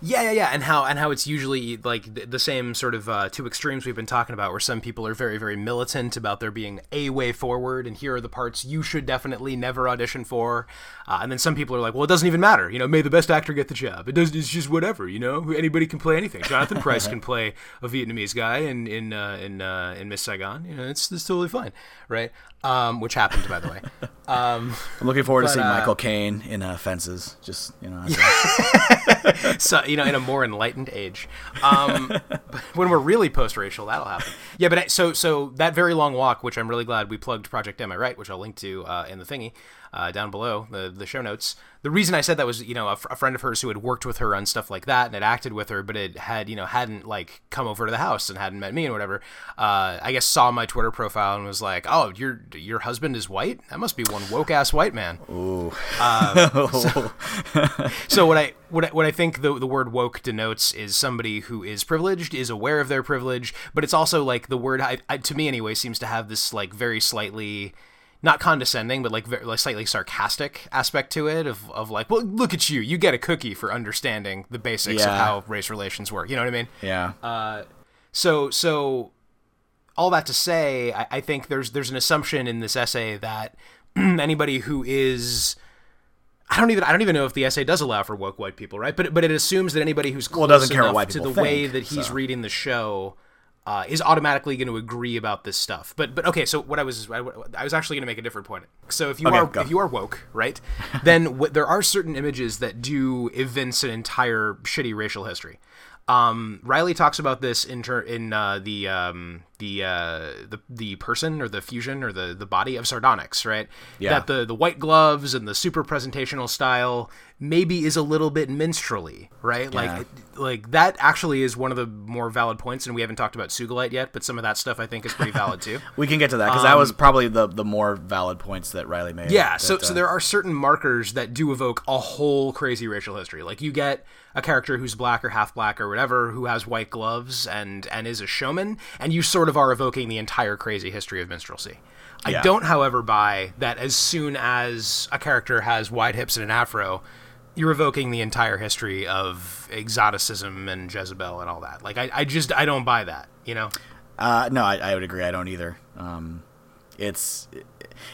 [SPEAKER 1] Yeah, yeah, yeah, and how and how it's usually like the same sort of uh, two extremes we've been talking about, where some people are very, very militant about there being a way forward, and here are the parts you should definitely never audition for, uh, and then some people are like, well, it doesn't even matter, you know, may the best actor get the job. It does, it's just whatever, you know, anybody can play anything. Jonathan Pryce can play a Vietnamese guy in in uh, in uh, in Miss Saigon, you know, it's, it's totally fine, right? Um, which happened, by the way. Um,
[SPEAKER 2] I'm looking forward but, to seeing uh, Michael Caine in uh, Fences. Just you know,
[SPEAKER 1] so you know, in a more enlightened age. Um, when we're really post-racial, that'll happen. Yeah, but I, so so that very long walk, which I'm really glad we plugged Project Am I Right, which I'll link to uh, in the thingy uh, down below the the show notes. The reason I said that was you know a, f- a friend of hers who had worked with her on stuff like that and had acted with her, but it had you know hadn't like come over to the house and hadn't met me and whatever. Uh, I guess saw my Twitter profile and was like, oh, your your husband is white. That must be one woke ass white man.
[SPEAKER 2] Ooh.
[SPEAKER 1] so, so what I what I, what I think the the word woke denotes is somebody who is privileged, is aware of their privilege, but it's also like the word I, I, to me anyway seems to have this like very slightly not condescending, but like, very, like slightly sarcastic aspect to it of, of like, well, look at you, you get a cookie for understanding the basics of how race relations work. You know what I mean?
[SPEAKER 2] Yeah.
[SPEAKER 1] Uh, so so all that to say, I, I think there's there's an assumption in this essay that anybody who is I don't even I don't even know if the essay does allow for woke white people, right? But but it assumes that anybody who's close
[SPEAKER 2] Well, doesn't care what white
[SPEAKER 1] to the
[SPEAKER 2] people
[SPEAKER 1] way that he's
[SPEAKER 2] so.
[SPEAKER 1] reading the show uh, is automatically going to agree about this stuff. But but okay, so what I was I, I was actually going to make a different point. So if you
[SPEAKER 2] Okay,
[SPEAKER 1] are
[SPEAKER 2] go.
[SPEAKER 1] if you are woke, right, then w- there are certain images that do evince an entire shitty racial history. Um, Riley talks about this in ter- in uh, the um, the uh, the the person or the fusion or the the body of sardonyx, right?
[SPEAKER 2] Yeah.
[SPEAKER 1] That the the white gloves and the super presentational style maybe is a little bit minstrelly, right?
[SPEAKER 2] Yeah.
[SPEAKER 1] Like like that actually is one of the more valid points, and we haven't talked about Sugilite yet, but some of that stuff I think is pretty valid too.
[SPEAKER 2] We can get to that because that was probably the the more valid points that Riley made.
[SPEAKER 1] Um, Yeah,
[SPEAKER 2] that,
[SPEAKER 1] so
[SPEAKER 2] uh,
[SPEAKER 1] so there are certain markers that do evoke a whole crazy racial history. Like you get a character who's black or half black or whatever who has white gloves and and is a showman, and you sort of are evoking the entire crazy history of minstrelsy. I
[SPEAKER 2] Yeah.
[SPEAKER 1] don't, however, buy that as soon as a character has wide hips and an afro, you're evoking the entire history of exoticism and Jezebel and all that. Like I, I just I don't buy that. You know.
[SPEAKER 2] Uh, no, I, I would agree. I don't either. Um, it's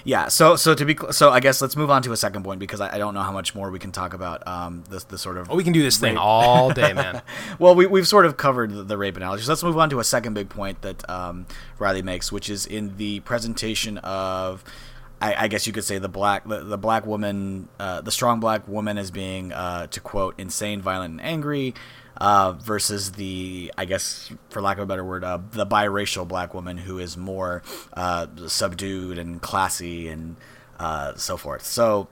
[SPEAKER 2] yeah. So so to be so I guess let's move on to a second point because I, I don't know how much more we can talk about um the the sort of
[SPEAKER 1] Oh, we can do this thing all day, man.
[SPEAKER 2] well, we, we've sort of covered the, the rape analogy. So let's move on to a second big point that um, Riley makes, which is in the presentation of, I, I guess you could say the black the, the black woman, uh, the strong black woman as being, uh, to quote, insane, violent, and angry. Uh, versus the, I guess, for lack of a better word, uh, the biracial black woman who is more uh, subdued and classy and uh, so forth. So,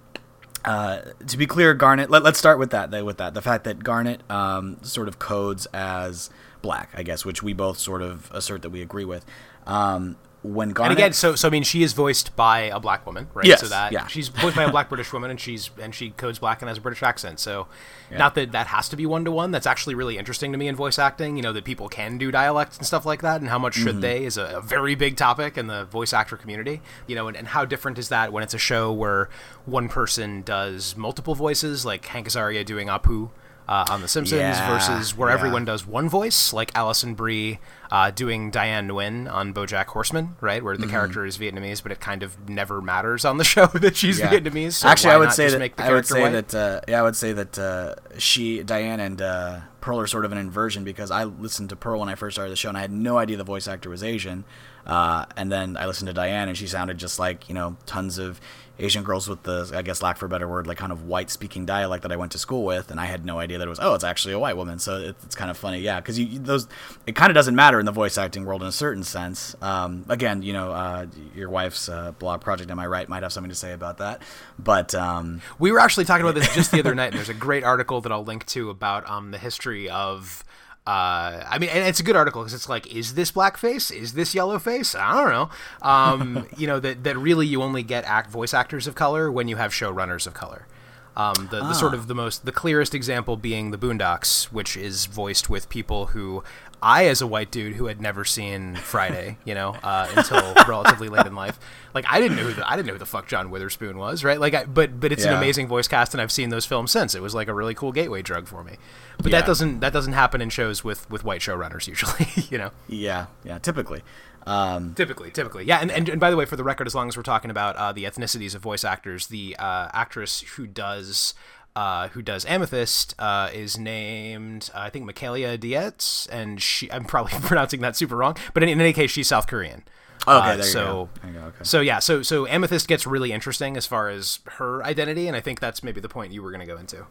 [SPEAKER 2] uh, to be clear, Garnet. Let, us start with that. With that, the fact that Garnet um, sort of codes as black, I guess, which we both sort of assert that we agree with. Um, when
[SPEAKER 1] And again, so so I mean, she is voiced by a black woman, right?
[SPEAKER 2] Yes,
[SPEAKER 1] So that
[SPEAKER 2] yeah.
[SPEAKER 1] she's voiced by a black British woman, and she's and she codes black and has a British accent. So, not that that has to be one to one. That's actually really interesting to me in voice acting. You know that people can do dialects and stuff like that, and how much
[SPEAKER 2] Mm-hmm.
[SPEAKER 1] should they is a, a very big topic in the voice actor community. You know, and, and how different is that when it's a show where one person does multiple voices, like Hank Azaria doing Apu. Uh, on The Simpsons
[SPEAKER 2] Yeah,
[SPEAKER 1] versus where
[SPEAKER 2] yeah.
[SPEAKER 1] everyone does one voice, like Alison Brie uh, doing Diane Nguyen on BoJack Horseman, right, where the
[SPEAKER 2] Mm-hmm.
[SPEAKER 1] character is Vietnamese, but it kind of never matters on the show that she's
[SPEAKER 2] Yeah.
[SPEAKER 1] Vietnamese. So
[SPEAKER 2] Actually, I would say that I would say
[SPEAKER 1] white?
[SPEAKER 2] that uh, yeah, I would say that uh, she, Diane, and uh, Pearl are sort of an inversion because I listened to Pearl when I first started the show, and I had no idea the voice actor was Asian. Uh, and then I listened to Diane, and she sounded just like you know tons of Asian girls with the, I guess, lack for a better word, like kind of white speaking dialect that I went to school with, and I had no idea that it was oh, it's actually a white woman. So it, it's kind of funny, yeah, because you, you- those it kind of doesn't matter in the voice acting world in a certain sense. Um, again, you know, uh, your wife's uh, blog project, am I right, might have something to say about that, but. Um,
[SPEAKER 1] We were actually talking about this just the other night, and there's a great article that I'll link to about um, the history of. Uh, I mean, and it's a good article because it's like, is this blackface? Is this yellowface? I don't know. Um, you know that that really you only get act voice actors of color when you have showrunners of color. Um, the, the sort of the most the clearest example being the Boondocks, which is voiced with people who I, as a white dude who had never seen Friday, you know, uh, until relatively late in life, like I didn't know who the, I didn't know who the fuck John Witherspoon was, right? Like, I, but but it's an amazing voice cast, and I've seen those films since. It was like a really cool gateway drug for me. But
[SPEAKER 2] Yeah.
[SPEAKER 1] that doesn't that doesn't happen in shows with with white showrunners usually, you know.
[SPEAKER 2] Yeah, yeah, typically. Um,
[SPEAKER 1] Typically, typically, yeah. And, and and by the way, for the record, as long as we're talking about uh, the ethnicities of voice actors, the uh, actress who does uh, who does Amethyst uh, is named uh, I think Michaela Dietz, and she I'm probably pronouncing that super wrong, but in, in any case, she's South Korean.
[SPEAKER 2] Okay,
[SPEAKER 1] Uh,
[SPEAKER 2] there you
[SPEAKER 1] so,
[SPEAKER 2] go. There you go, okay.
[SPEAKER 1] So yeah, so so Amethyst gets really interesting as far as her identity, and I think that's maybe the point you were going to go into.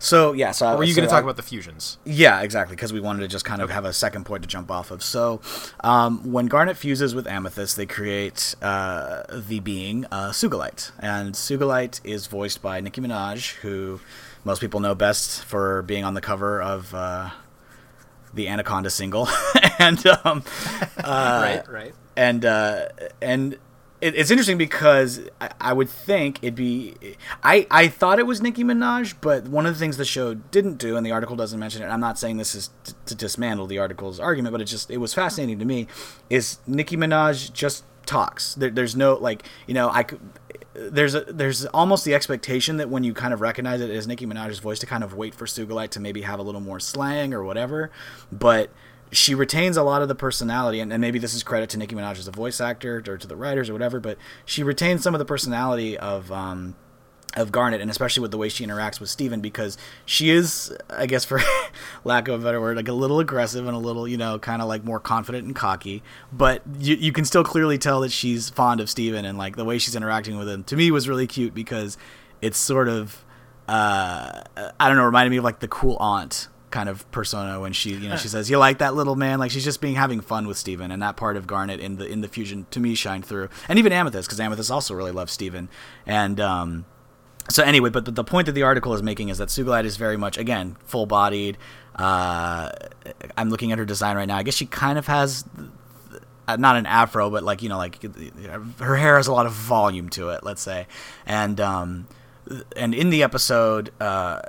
[SPEAKER 2] So yeah, so
[SPEAKER 1] Or were you
[SPEAKER 2] so
[SPEAKER 1] going to talk
[SPEAKER 2] I-
[SPEAKER 1] about the fusions?
[SPEAKER 2] Yeah, exactly, because we wanted to just kind of have a second point to jump off of. So, um, when Garnet fuses with Amethyst, they create uh, the being uh, Sugilite, and Sugilite is voiced by Nicki Minaj, who most people know best for being on the cover of uh, the Anaconda single, and um,
[SPEAKER 1] right, right.
[SPEAKER 2] and uh, and it, it's interesting because I, I would think it'd be I I thought it was Nicki Minaj, but one of the things the show didn't do, and the article doesn't mention it. I'm not saying this is t- to dismantle the article's argument, but it just it was fascinating to me. Is Nicki Minaj just talks? There, there's no like you know I could. There's a, there's almost the expectation that when you kind of recognize it as Nicki Minaj's voice to kind of wait for Sugilite to maybe have a little more slang or whatever, but she retains a lot of the personality, and, and maybe this is credit to Nicki Minaj as a voice actor or to the writers or whatever, but she retains some of the personality of um, of Garnet, and especially with the way she interacts with Steven, because she is, I guess, for lack of a better word, like a little aggressive and a little, you know, kind of like more confident and cocky. But you, you can still clearly tell that she's fond of Steven, and like the way she's interacting with him to me was really cute because it's sort of, uh, I don't know, reminded me of like the cool aunt kind of persona when she you know she says you like that little man? Like she's just being having fun with Steven and that part of Garnet in the in the fusion to me shined through. And even Amethyst because Amethyst also really loves Steven. And um so anyway, but the, the point that the article is making is that Sugilite is very much again full bodied. Uh, I'm looking at her design right now. I guess she kind of has uh, not an afro, but like you know, like her hair has a lot of volume to it. Let's say, and um, and in the episode, uh,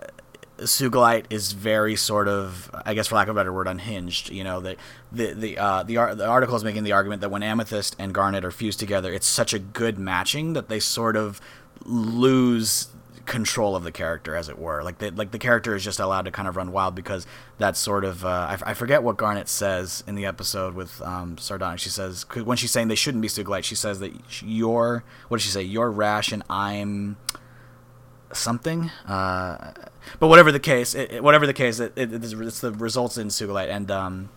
[SPEAKER 2] Sugilite is very sort of, I guess, for lack of a better word, unhinged. You know, the the the uh, the, ar- the article is making the argument that when Amethyst and Garnet are fused together, it's such a good matching that they sort of lose control of the character, as it were. Like, they, like the character is just allowed to kind of run wild because that's sort of. Uh, I, f- I forget what Garnet says in the episode with um, Sardonyx. She says when she's saying they shouldn't be Sugilite, she says that you're. What does she say? You're rash and I'm something. Uh, but whatever the case, it, it- whatever the case, it, it, it's, it's the results in Sugilite, and um,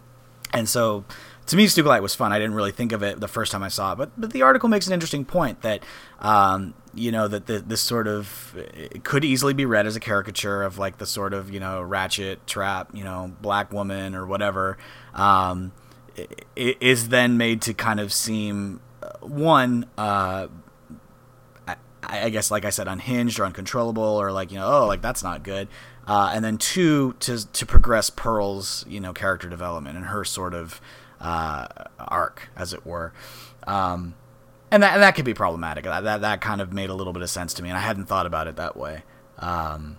[SPEAKER 2] and so to me, Sugilite was fun. I didn't really think of it the first time I saw it, but but the article makes an interesting point that um, you know that the, this sort of could easily be read as a caricature of like the sort of you know ratchet trap, you know, black woman or whatever. Um, is then made to kind of seem uh, one uh, I, I guess, like I said, unhinged or uncontrollable, or like you know, oh, like that's not good. Uh, and then two to to progress Pearl's you know character development and her sort of uh, arc, as it were. Um, and that and that could be problematic. That, that that kind of made a little bit of sense to me, and I hadn't thought about it that way. Um,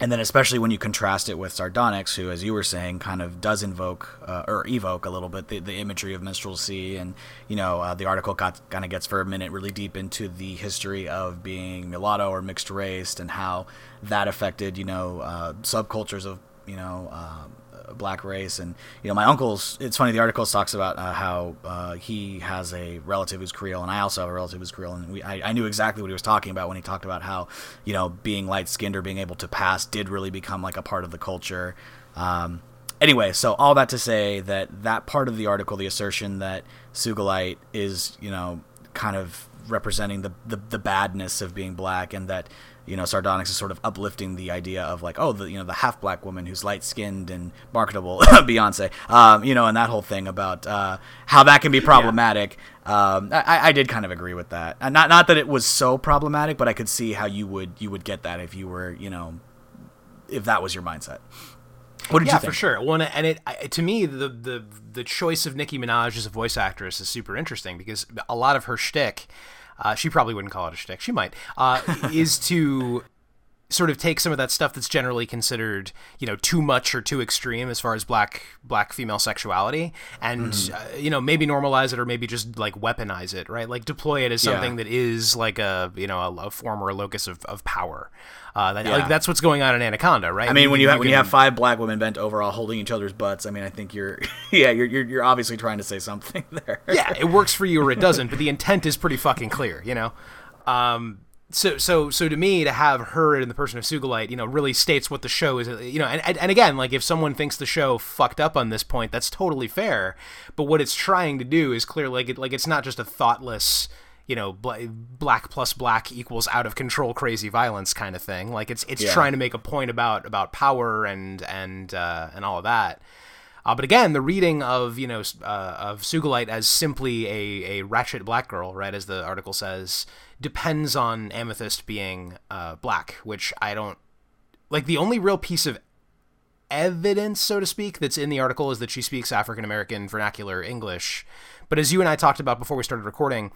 [SPEAKER 2] and then especially when you contrast it with Sardonyx, who, as you were saying, kind of does invoke uh, or evoke a little bit the, the imagery of minstrelsy, and you know uh, the article got kind of gets for a minute really deep into the history of being mulatto or mixed race and how that affected you know uh, subcultures of you know. Black race. And you know my uncle's it's funny the article talks about uh, how uh, he has a relative who's creole and i also have a relative who's creole. And we, I, I knew exactly what he was talking about when he talked about how you know being light skinned or being able to pass did really become like a part of the culture. Um, anyway so all that to say that that part of the article the assertion that sugilite is you know kind of representing the, the, the badness of being black and that you know sardonyx is sort of uplifting the idea of like oh the you know the half black woman who's light skinned and marketable beyonce. Um, you know and that whole thing about uh, how that can be problematic. Um, I, I did kind of agree with that. Not not that it was so problematic but i could see how you would you would get that if you were you know if that was your mindset. What did
[SPEAKER 1] yeah,
[SPEAKER 2] you think?
[SPEAKER 1] for sure. Well, and it I, to me the the the choice of Nicki Minaj as a voice actress is super interesting because a lot of her shtick, uh, she probably wouldn't call it a shtick. She might uh, is to sort of take some of that stuff that's generally considered you know too much or too extreme as far as black black female sexuality and
[SPEAKER 2] Mm-hmm.
[SPEAKER 1] uh, you know maybe normalize it or maybe just like weaponize it right like deploy it as
[SPEAKER 2] Yeah.
[SPEAKER 1] something that is like a you know a, a form or a locus of, of power uh, that,
[SPEAKER 2] Yeah.
[SPEAKER 1] like that's what's going on in anaconda right
[SPEAKER 2] I mean, when you have when you have five black women bent over all holding each other's butts, I mean, I think you're, yeah, you're you're, you're obviously trying to say something there.
[SPEAKER 1] yeah, it works for you or it doesn't, but the intent is pretty fucking clear, you know. Um, so so so to me to have her in the person of Sugilite, you know, really states what the show is. You know, and and again, like if someone thinks the show fucked up on this point, that's totally fair. But what it's trying to do is clear, like it, like it's not just a thoughtless, you know, black plus black equals out of control crazy violence kind of thing. Like it's it's yeah. trying to make a point about about power and and uh, and all of that. Uh, but again, the reading of you know uh, of Sugilite as simply a, a ratchet black girl, right, as the article says, depends on Amethyst being uh, black, which I don't like. The only real piece of evidence, so to speak, that's in the article is that she speaks African American vernacular English. But as you and I talked about before we started recording,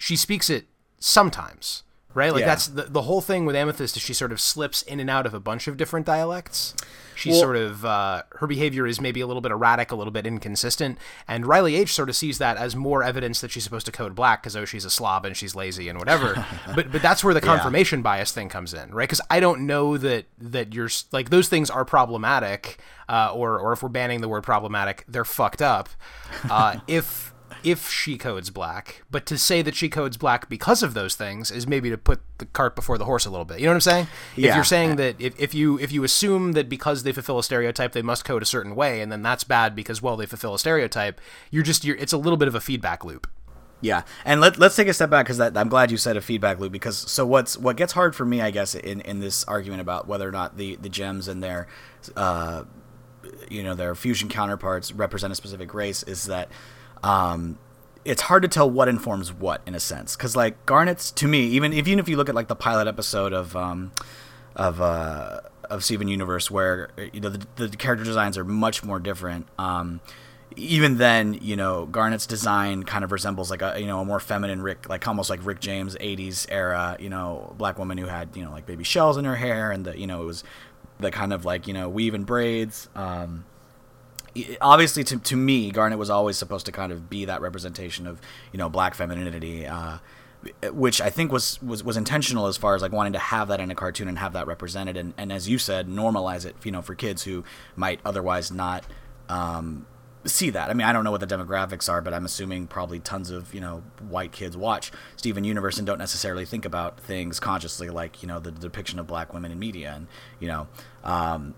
[SPEAKER 1] she speaks it sometimes right? Like yeah. that's the, the whole thing with Amethyst is she sort of slips in and out of a bunch of different dialects. She well, sort of uh, her behavior is maybe a little bit erratic, a little bit inconsistent, and Riley H sort of sees that as more evidence that she's supposed to code black because oh she's a slob and she's lazy and whatever. but but that's where the confirmation yeah. bias thing comes in, right? Because I don't know that that you're like those things are problematic, uh, or or if we're banning the word problematic, they're fucked up. Uh, if if she codes black, but to say that she codes black because of those things is maybe to put the cart before the horse a little bit. You know what I'm saying? Yeah. If you're saying that if, if you if you assume that because they fulfill a stereotype they must code a certain way and then that's bad because well they fulfill a stereotype, you're just you're it's a little bit of a feedback loop.
[SPEAKER 2] Yeah, and let, let's take a step back because I'm glad you said a feedback loop because so what's what gets hard for me, I guess, in, in this argument about whether or not the the gems and their, uh, you know, their fusion counterparts represent a specific race is that um, it's hard to tell what informs what in a sense because like Garnet's to me even even if you look at like the pilot episode of um, of uh, of Steven Universe where you know the, the character designs are much more different. Um, even then, you know, Garnet's design kind of resembles like a you know a more feminine Rick, like almost like Rick James '80s era, you know, black woman who had you know like baby shells in her hair, and the you know it was the kind of like you know weave and braids. Um, obviously to, to me garnet was always supposed to kind of be that representation of you know black femininity uh, which i think was, was was intentional as far as like wanting to have that in a cartoon and have that represented. And, and as you said normalize it you know for kids who might otherwise not um, see that. I mean i don't know what the demographics are but i'm assuming probably tons of you know white kids watch steven universe and don't necessarily think about things consciously like you know the, the depiction of black women in media and you know um,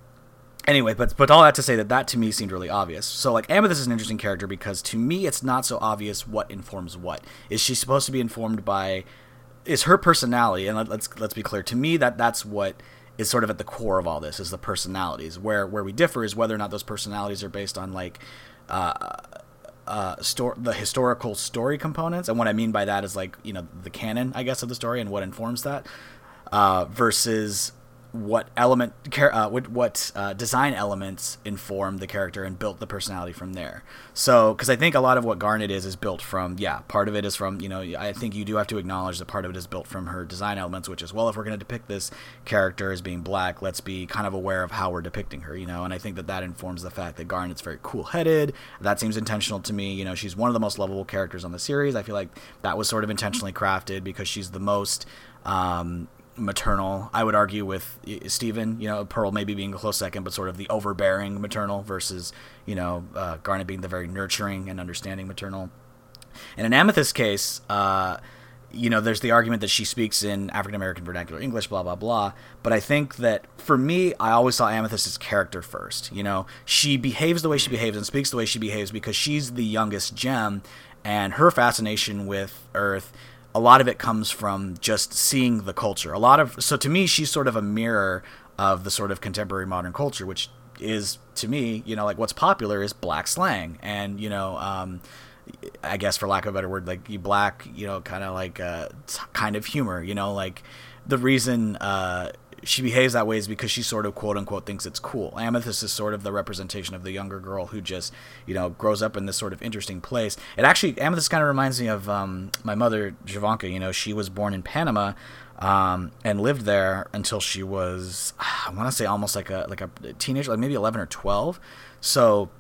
[SPEAKER 2] anyway, but but all that to say that that to me seemed really obvious. So like Amethyst is an interesting character because to me it's not so obvious what informs what. Is she supposed to be informed by? Is her personality? And let, let's let's be clear. To me, that that's what is sort of at the core of all this is the personalities. Where where we differ is whether or not those personalities are based on like. Uh, uh, sto- the historical story components, and what I mean by that is like you know the canon, I guess, of the story and what informs that, uh, versus what element uh, what, what uh, design elements informed the character and built the personality from there. So because i think a lot of what garnet is is built from yeah part of it is from you know i think you do have to acknowledge that part of it is built from her design elements which is well if we're going to depict this character as being black let's be kind of aware of how we're depicting her you know? And i think that that informs the fact that garnet's very cool-headed. That seems intentional to me you know? She's one of the most lovable characters on the series. I feel like that was sort of intentionally crafted because she's the most um, maternal. I would argue with Steven, you know, Pearl maybe being a close second, but sort of the overbearing maternal versus, you know, uh, Garnet being the very nurturing and understanding maternal. And in Amethyst's case, uh, you know, there's the argument that she speaks in African American vernacular English, blah, blah, blah. But I think that for me, I always saw Amethyst as character first. You know, she behaves the way she behaves and speaks the way she behaves because she's the youngest gem, and her fascination with Earth a lot of it comes from just seeing the culture. A lot of so to me, she's sort of a mirror of the sort of contemporary modern culture, which is to me, you know, like what's popular is black slang, and you know, um, I guess for lack of a better word, like you black, you know, kind of like uh, kind of humor, you know, like the reason uh, she behaves that way is because she sort of quote unquote thinks it's cool. Amethyst is sort of the representation of the younger girl who just, you know, grows up in this sort of interesting place. It actually, Amethyst kind of reminds me of um, my mother, Javanka. You know, she was born in Panama um, and lived there until she was, I want to say almost like a, like a teenager, like maybe 11 or 12. So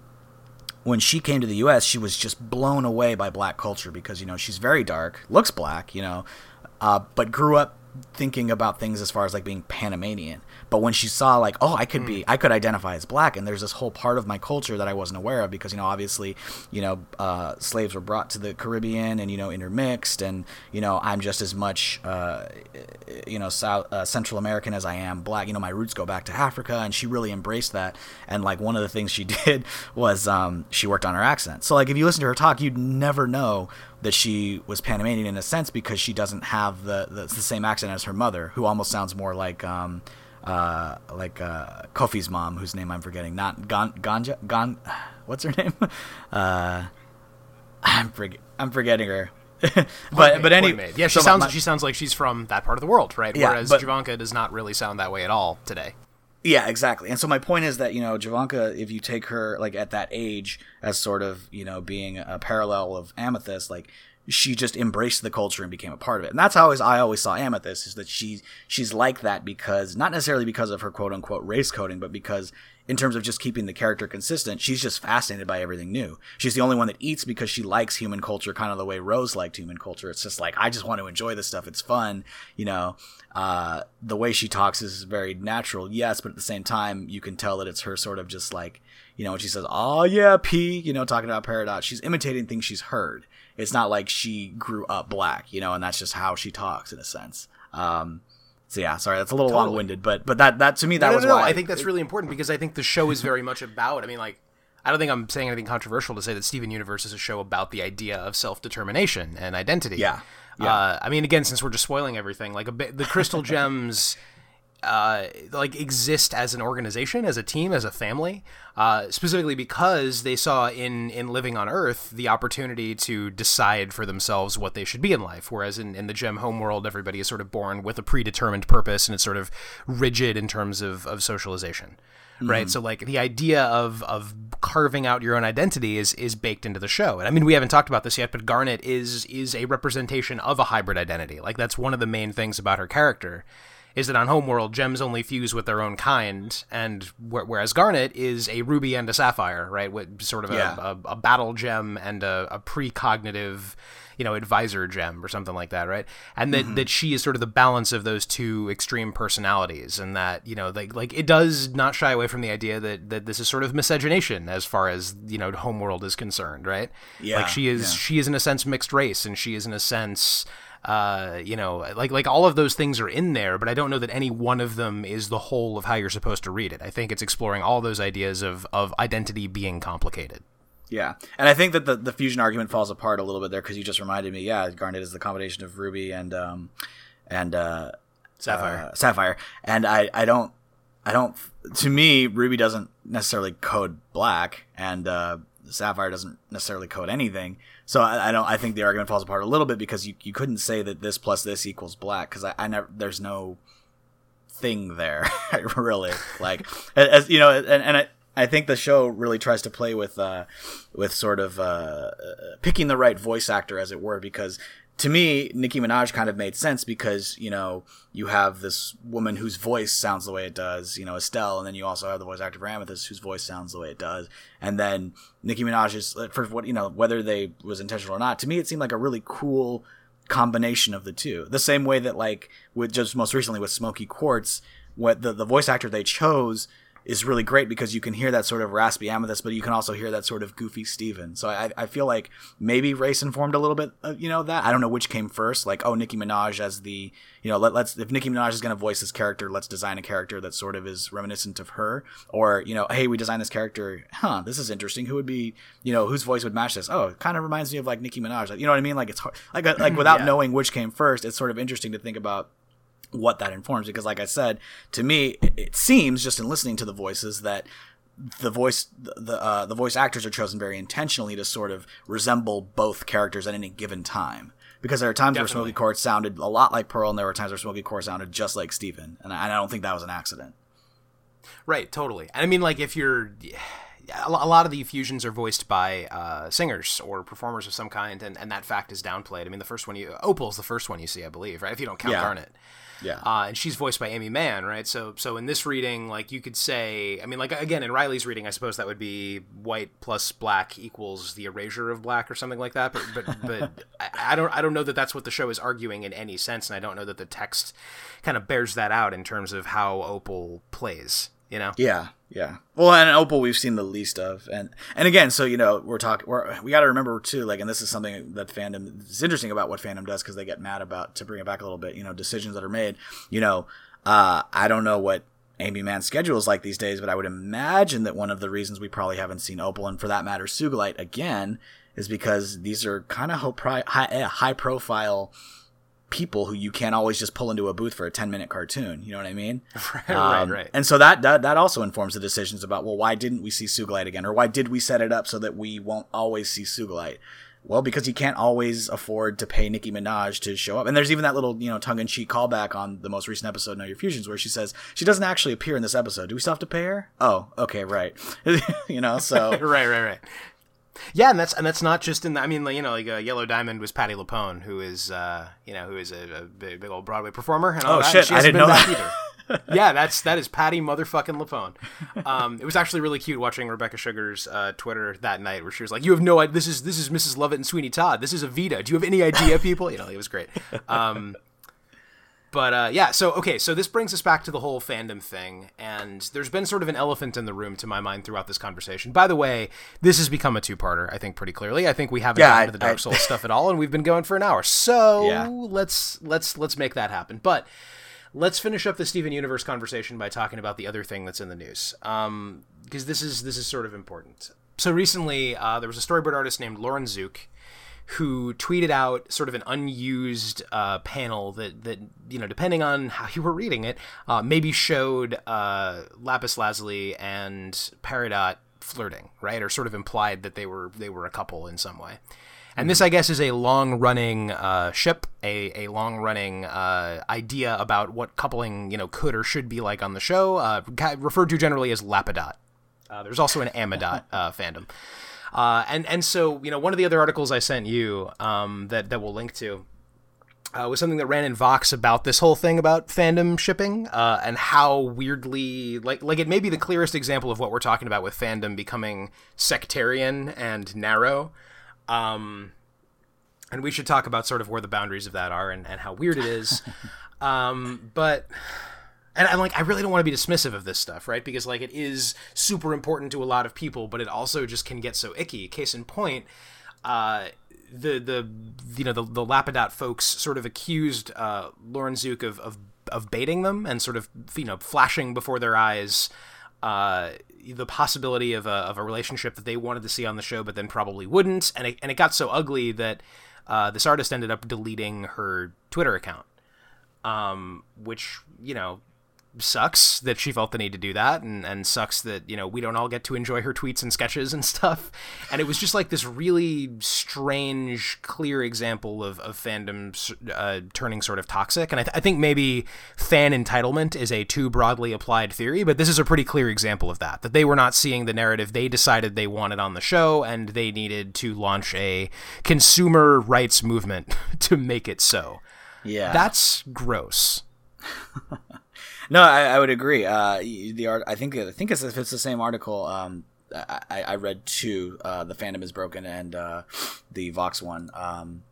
[SPEAKER 2] when she came to the U.S., she was just blown away by black culture because, you know, she's very dark, looks black, you know, uh, but grew up thinking about things as far as like being Panamanian. But when she saw like, oh, I could be, I could identify as black, and there's this whole part of my culture that I wasn't aware of because you know obviously, you know, uh, slaves were brought to the Caribbean and you know intermixed, and you know I'm just as much, uh, you know, South uh, Central American as I am black. You know, my roots go back to Africa, and she really embraced that. And like one of the things she did was um, she worked on her accent. So like if you listen to her talk, you'd never know that she was Panamanian in a sense because she doesn't have the, the, the same accent as her mother, who almost sounds more like um, uh, like uh, Kofi's mom, whose name I'm forgetting. Not Gon Ganja Gon. What's her name? Uh, I'm forget I'm forgetting her. but but anyway,
[SPEAKER 1] yeah, she
[SPEAKER 2] so
[SPEAKER 1] sounds
[SPEAKER 2] my-
[SPEAKER 1] she sounds like she's from that part of the world, right?
[SPEAKER 2] Yeah,
[SPEAKER 1] Whereas
[SPEAKER 2] but-
[SPEAKER 1] Javanka does not really sound that way at all today.
[SPEAKER 2] Yeah, exactly. And so my point is that you know Javanka, if you take her like at that age as sort of you know being a parallel of Amethyst, like she just embraced the culture and became a part of it. And that's how I always, saw Amethyst is that she she's like that because not necessarily because of her quote unquote race coding, but because in terms of just keeping the character consistent, she's just fascinated by everything new. She's the only one that eats because she likes human culture, kind of the way Rose liked human culture. It's just like I just want to enjoy this stuff. It's fun, you know. Uh, the way she talks is very natural, yes, but at the same time, you can tell that it's her sort of just like, you know, when she says, "Oh yeah, P," you know, talking about Paradox, she's imitating things she's heard. It's not like she grew up black, you know, and that's just how she talks in a sense. Um, so yeah, sorry, that's a little
[SPEAKER 1] Totally.
[SPEAKER 2] long-winded, but but that that to me that
[SPEAKER 1] no,
[SPEAKER 2] was
[SPEAKER 1] no, no,
[SPEAKER 2] why
[SPEAKER 1] I think that's really important because I think the show is very much about. I mean, like, I don't think I'm saying anything controversial to say that Steven Universe is a show about the idea of self determination and identity.
[SPEAKER 2] Yeah. Yeah.
[SPEAKER 1] Uh, I mean, again, since we're just spoiling everything, like a bit, the Crystal Gems. Uh, like exist as an organization, as a team, as a family, uh, specifically because they saw in in living on Earth the opportunity to decide for themselves what they should be in life. Whereas in, in the Gem home world, everybody is sort of born with a predetermined purpose, and it's sort of rigid in terms of of socialization right? So like the idea of of carving out your own identity is is baked into the show. And i mean we haven't talked about this yet but garnet is is a representation of a hybrid identity. Like that's one of the main things about her character is that on homeworld gems only fuse with their own kind and wh- whereas garnet is a ruby and a sapphire right with sort of a,
[SPEAKER 2] Yeah.
[SPEAKER 1] a, a battle gem and a, a precognitive you know advisor gem or something like that right and that mm-hmm. that she is sort of the balance of those two extreme personalities and that you know like like it does not shy away from the idea that that this is sort of miscegenation as far as you know homeworld is concerned right
[SPEAKER 2] Yeah,
[SPEAKER 1] like she is
[SPEAKER 2] yeah.
[SPEAKER 1] she is in a sense mixed race and she is in a sense uh, you know, like like all of those things are in there, but I don't know that any one of them is the whole of how you're supposed to read it. I think it's exploring all those ideas of of identity being complicated.
[SPEAKER 2] Yeah, and I think that the, the fusion argument falls apart a little bit there because you just reminded me. Yeah, Garnet is the combination of Ruby and um, and uh,
[SPEAKER 1] Sapphire.
[SPEAKER 2] uh, Sapphire, and I I don't I don't to me Ruby doesn't necessarily code black, and uh, Sapphire doesn't necessarily code anything. So I, I don't I think the argument falls apart a little bit because you, you couldn't say that this plus this equals black because I, I never there's no thing there really. Like as you know and, and I, I think the show really tries to play with uh with sort of uh, picking the right voice actor as it were because to me Nicki Minaj kind of made sense because you know you have this woman whose voice sounds the way it does you know Estelle and then you also have the voice actor for Amethyst whose voice sounds the way it does and then Nicki Minaj is for what you know whether they was intentional or not to me it seemed like a really cool combination of the two. The same way that like with just most recently with Smoky Quartz, what the the voice actor they chose is really great because you can hear that sort of raspy Amethyst, but you can also hear that sort of goofy Steven. So I, I feel like maybe race informed a little bit, of, you know, that I don't know which came first. Like, oh, Nicki Minaj as the, you know, let, let's if Nicki Minaj is going to voice this character, let's design a character that sort of is reminiscent of her. Or you know, hey, we designed this character. Huh, this is interesting. Who would be, you know, whose voice would match this? Oh, it kind of reminds me of like Nicki Minaj. Like, you know what I mean? Like it's hard, like uh, like without
[SPEAKER 1] Yeah.
[SPEAKER 2] knowing which came first, it's sort of interesting to think about what that informs because like i said to me it, seems just in listening to the voices that the voice the uh, the voice actors are chosen very intentionally to sort of resemble both characters at any given time because there are times where
[SPEAKER 1] Definitely.
[SPEAKER 2] Smoky Quartz sounded a lot like Pearl and there were times where Smoky Quartz sounded just like Steven and I, and I don't think that was an accident
[SPEAKER 1] Right, totally. And I mean, like, if you're, a lot of the fusions are voiced by uh, singers or performers of some kind, and, and that fact is downplayed. I mean, the first one you Opal's the first one you see, I believe, right? If you don't count
[SPEAKER 2] Yeah.
[SPEAKER 1] Garnet.
[SPEAKER 2] Yeah.
[SPEAKER 1] Uh, and she's voiced by Aimee Mann, right? So, so in this reading, like you could say, I mean, like again in Riley's reading, I suppose that would be white plus black equals the erasure of black or something like that. But, but, but I, I don't, I don't know that that's what the show is arguing in any sense, and I don't know that the text kind of bears that out in terms of how Opal plays. You know?
[SPEAKER 2] Yeah, yeah. Well, and Opal we've seen the least of, and and again, so you know, we're talking. We got to remember too, like, and this is something that fandom is interesting about what fandom does because they get mad about to bring it back a little bit. You know, decisions that are made. You know, uh, I don't know what Aimee Mann's schedule is like these days, but I would imagine that one of the reasons we probably haven't seen Opal and for that matter Sugilite again is because these are kind of high, high, eh, high profile people who you can't always just pull into a booth for a 10 minute cartoon you know what i mean
[SPEAKER 1] right,
[SPEAKER 2] um,
[SPEAKER 1] right.
[SPEAKER 2] And so that, that that also informs the decisions about well, why didn't we see Sugilite again, or why did we set it up so that we won't always see Sugilite? Well, because you can't always afford to pay Nicki Minaj to show up. And there's even that little, you know, tongue in cheek callback on the most recent episode, Know Your Fusions, where she says she doesn't actually appear in this episode. Do we still have to pay her? Oh, okay, right. you know, so
[SPEAKER 1] right, right, right. Yeah, and that's and that's not just in the. I mean, like, you know, like uh, Yellow Diamond was Patti LuPone, who is, uh, you know, who is a, a big, big old Broadway performer. And all
[SPEAKER 2] Oh,
[SPEAKER 1] that,
[SPEAKER 2] shit,
[SPEAKER 1] and she
[SPEAKER 2] I didn't know that.
[SPEAKER 1] either. yeah, that's that is Patti motherfucking LuPone. Um, it was actually really cute watching Rebecca Sugar's uh, Twitter that night, where she was like, "You have no idea. This is this is Mrs. Lovett and Sweeney Todd. This is Evita. Do you have any idea, people?" You know, it was great. Um, but uh, yeah, so okay, so this brings us back to the whole fandom thing, and there's been sort of an elephant in the room to my mind throughout this conversation. By the way, this has become a two-parter, I think, pretty clearly. I think we haven't
[SPEAKER 2] Yeah,
[SPEAKER 1] gotten
[SPEAKER 2] I-
[SPEAKER 1] to the Dark
[SPEAKER 2] I-
[SPEAKER 1] Souls stuff at all, and we've been going for an hour. So
[SPEAKER 2] Yeah.
[SPEAKER 1] let's let's let's make that happen. But let's finish up the Steven Universe conversation by talking about the other thing that's in the news, because this is this is sort of important. So recently, uh, there was a storyboard artist named Lauren Zook who tweeted out sort of an unused uh, panel that that you know, depending on how you were reading it, uh, maybe showed uh, Lapis Lazuli and Peridot flirting, right, or sort of implied that they were they were a couple in some way. And this, I guess, is a long-running uh, ship, a, a long-running uh, idea about what coupling, you know, could or should be like on the show, uh, referred to generally as Lapidot. Uh, there's also an Amidot uh, fandom. Uh, and and so you know one of the other articles I sent you um, that that we'll link to uh, was something that ran in Vox about this whole thing about fandom shipping uh, and how weirdly like like it may be the clearest example of what we're talking about with fandom becoming sectarian and narrow. Um, and we should talk about sort of where the boundaries of that are and, and how weird it is. um, but and I'm like, I really don't want to be dismissive of this stuff, right? Because like it is super important to a lot of people, but it also just can get so icky. Case in point, uh, the the you know the the Lapidot folks sort of accused uh, Lauren Zuke of, of of baiting them and sort of you know flashing before their eyes uh, the possibility of a, of a relationship that they wanted to see on the show, but then probably wouldn't. And it, and it got so ugly that uh, this artist ended up deleting her Twitter account, um, which you know sucks that she felt the need to do that and, and sucks that you know we don't all get to enjoy her tweets and sketches and stuff. And it was just like this really strange clear example of, of fandom uh, turning sort of toxic. And I, th- I think maybe fan entitlement is a too broadly applied theory but this is a pretty clear example of that that they were not seeing the narrative. They decided they wanted on the show and they needed to launch a consumer rights movement to make it so.
[SPEAKER 2] Yeah,
[SPEAKER 1] that's gross
[SPEAKER 2] No, I, I would agree. Uh, the art, I think, I think it's, if it's the same article. Um, I, I read two. Uh, the fandom is broken and uh, the Vox one. Um,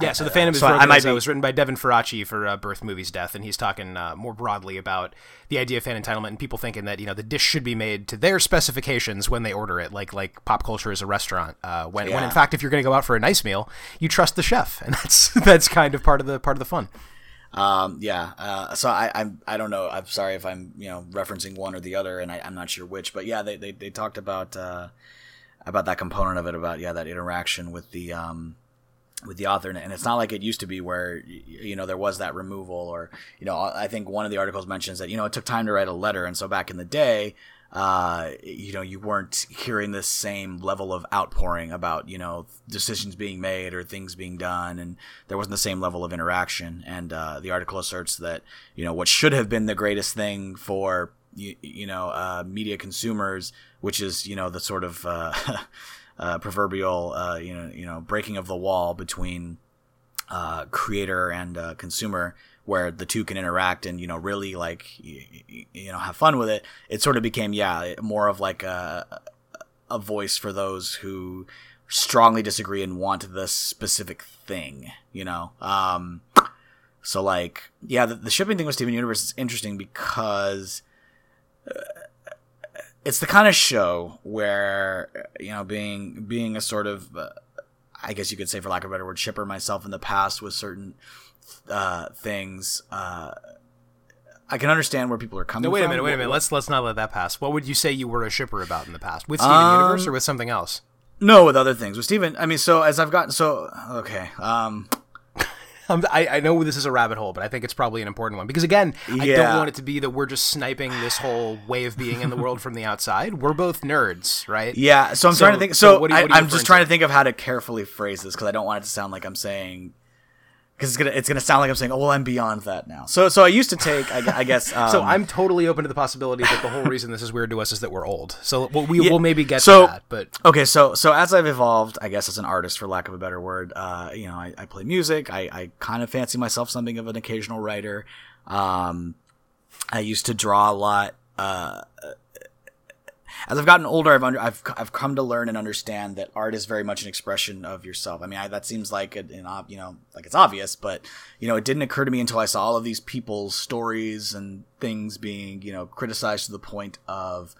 [SPEAKER 1] Yeah, so the fandom is
[SPEAKER 2] so I
[SPEAKER 1] broken.
[SPEAKER 2] might
[SPEAKER 1] as, uh,
[SPEAKER 2] be-
[SPEAKER 1] was written by Devin Faraci for uh, Birth Movies Death, and he's talking uh, more broadly about the idea of fan entitlement and people thinking that you know the dish should be made to their specifications when they order it, like like pop culture is a restaurant. Uh, when when in fact, if you're going to go out for a nice meal, you trust the chef, and that's that's kind of part of the part of the fun.
[SPEAKER 2] Um, yeah. Uh, so I, I'm, I don't know. I'm sorry if I'm, you know, referencing one or the other, and I, I'm not sure which. But yeah, they, they, they talked about uh, about that component of it, about yeah, that interaction with the um, with the author, and it's not like it used to be where you know there was that removal, or you know, I think one of the articles mentions that you know it took time to write a letter, and so back in the day. Uh, you know, you weren't hearing the same level of outpouring about, you know, decisions being made or things being done, and there wasn't the same level of interaction. And uh, the article asserts that, you know, what should have been the greatest thing for you, you know uh, media consumers, which is you know the sort of uh, uh, proverbial uh, you know you know breaking of the wall between creator and consumer, where the two can interact and you know really like you, you know have fun with it. It sort of became yeah more of like a a voice for those who strongly disagree and want this specific thing. You know. Um, so like, yeah, the, the shipping thing with Steven Universe is interesting because uh, it's the kind of show where you know, being being a sort of, uh, I guess you could say, for lack of a better word, shipper myself in the past with certain uh, things. Uh, I can understand where people are coming.
[SPEAKER 1] No, wait
[SPEAKER 2] from.
[SPEAKER 1] a minute, wait a minute. Let's let's not let that pass. What would you say you were a shipper about in the past with Steven um, Universe or with something else?
[SPEAKER 2] No, with other things. With Steven, I mean, so as I've gotten so okay. Um,
[SPEAKER 1] I, I know this is a rabbit hole, but I think it's probably an important one because again, yeah. I don't want it to be that we're just sniping this whole way of being in the world from the outside. We're both nerds, right?
[SPEAKER 2] Yeah. So I'm so, trying to think. So, so I, am just trying to? to think of how to carefully phrase this because I don't want it to sound like I'm saying because it's gonna it's gonna sound like I'm saying, oh well, I'm beyond that now. So so I used to take, I, I guess. Um,
[SPEAKER 1] so I'm totally open to the possibility that the whole reason this is weird to us is that we're old. So we'll, we, yeah, will maybe get so, to that. But
[SPEAKER 2] okay, so so as I've evolved, I guess as an artist, for lack of a better word, uh, you know, I, I play music. I, I kind of fancy myself something of an occasional writer. Um, I used to draw a lot. Uh, as I've gotten older, I've under, I've I've come to learn and understand that art is very much an expression of yourself. I mean, I, that seems like an, an you know like it's obvious, but you know, it didn't occur to me until I saw all of these people's stories and things being you know criticized to the point of,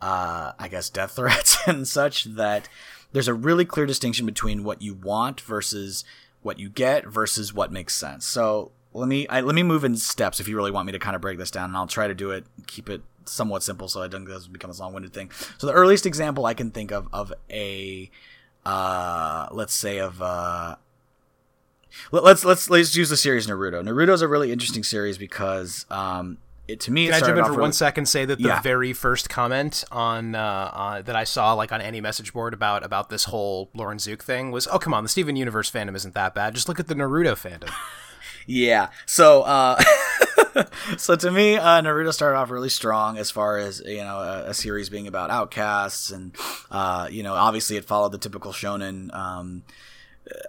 [SPEAKER 2] uh, I guess, death threats and such that there's a really clear distinction between what you want versus what you get versus what makes sense. So let me I, let me move in steps if you really want me to kind of break this down, and I'll try to do it, keep it somewhat simple, so I don't think this become a long-winded thing. So the earliest example I can think of of a, uh, let's say of uh, let's let's let's use the series Naruto. Naruto is a really interesting series because um, it to me.
[SPEAKER 1] Can I jump in for really, one second? Say that the yeah. very first comment on uh, uh, that I saw, like on any message board about about this whole Lauren Zuke thing, was, "Oh come on, the Steven Universe fandom isn't that bad. Just look at the Naruto fandom."
[SPEAKER 2] yeah. So. Uh, so to me, uh, Naruto started off really strong as far as you know a, a series being about outcasts, and uh, you know obviously it followed the typical shonen um,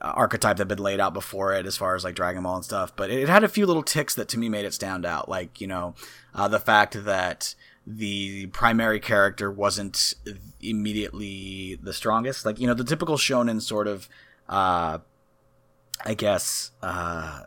[SPEAKER 2] archetype that had been laid out before it, as far as like Dragon Ball and stuff. But it, had a few little ticks that to me made it stand out, like you know uh, the fact that the primary character wasn't immediately the strongest, like you know the typical shonen sort of. Uh, I guess uh,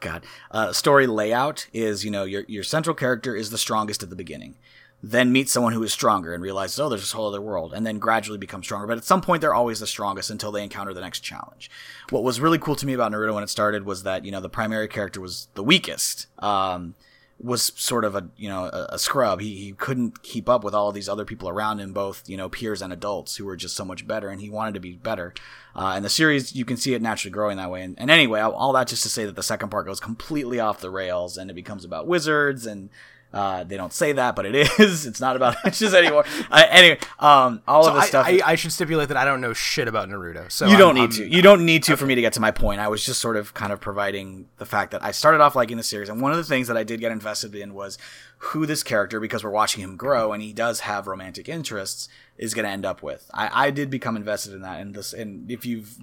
[SPEAKER 2] God, uh, story layout is you know your your central character is the strongest at the beginning, then meets someone who is stronger and realizes oh there's this whole other world, and then gradually becomes stronger. But at some point they're always the strongest until they encounter the next challenge. What was really cool to me about Naruto when it started was that you know the primary character was the weakest. Um, was sort of a you know a, a, scrub. He he couldn't keep up with all of these other people around him, both you know peers and adults who were just so much better, and he wanted to be better. Uh, and the series, you can see it naturally growing that way. And, and anyway, all that just to say that the second part goes completely off the rails, and it becomes about wizards and uh, they don't say that, but it is. It's not about witches anymore. Uh, anyway, um, all so of this
[SPEAKER 1] I,
[SPEAKER 2] stuff.
[SPEAKER 1] I, I, should stipulate that I don't know shit about Naruto. So
[SPEAKER 2] you don't I'm, need I'm, to. You don't need to okay. for me to get to my point. I was just sort of kind of providing the fact that I started off liking the series, and one of the things that I did get invested in was who this character, because we're watching him grow, and he does have romantic interests, is going to end up with. I, I did become invested in that, and this, and if you've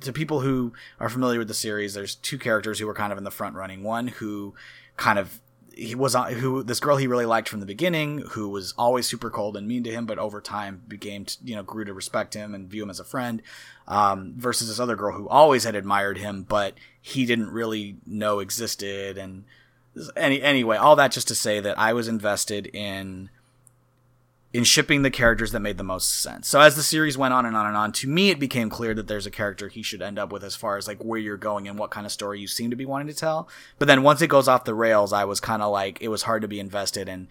[SPEAKER 2] to people who are familiar with the series, there's two characters who were kind of in the front running. One who kind of he was on who this girl he really liked from the beginning who was always super cold and mean to him but over time became you know grew to respect him and view him as a friend um, versus this other girl who always had admired him but he didn't really know existed and any anyway all that just to say that i was invested in in shipping the characters that made the most sense. So as the series went on and on and on, to me it became clear that there's a character he should end up with as far as like where you're going and what kind of story you seem to be wanting to tell. But then once it goes off the rails, I was kind of like it was hard to be invested and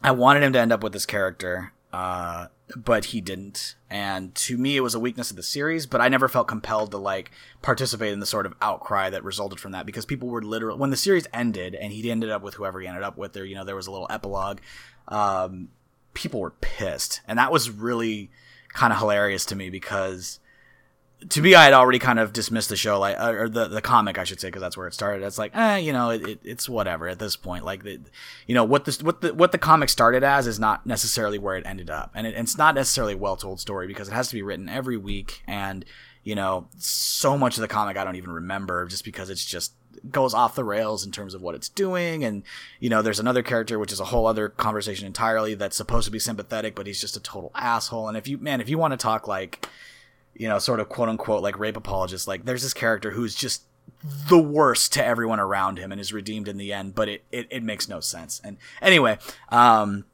[SPEAKER 2] I wanted him to end up with this character, uh, but he didn't. And to me it was a weakness of the series, but I never felt compelled to like participate in the sort of outcry that resulted from that because people were literally when the series ended and he ended up with whoever he ended up with there, you know, there was a little epilogue. Um, people were pissed, and that was really kind of hilarious to me because to me, I had already kind of dismissed the show, like uh, or the the comic, I should say, because that's where it started. It's like, eh, you know, it, it, it's whatever at this point. Like, you know, what this what the what the comic started as is not necessarily where it ended up, and it, it's not necessarily a well told story because it has to be written every week, and you know, so much of the comic I don't even remember just because it's just goes off the rails in terms of what it's doing and you know there's another character which is a whole other conversation entirely that's supposed to be sympathetic but he's just a total asshole and if you man if you want to talk like you know, sort of quote unquote like rape apologist. Like there's this character who's just the worst to everyone around him and is redeemed in the end, but it, it, it makes no sense. And anyway, um,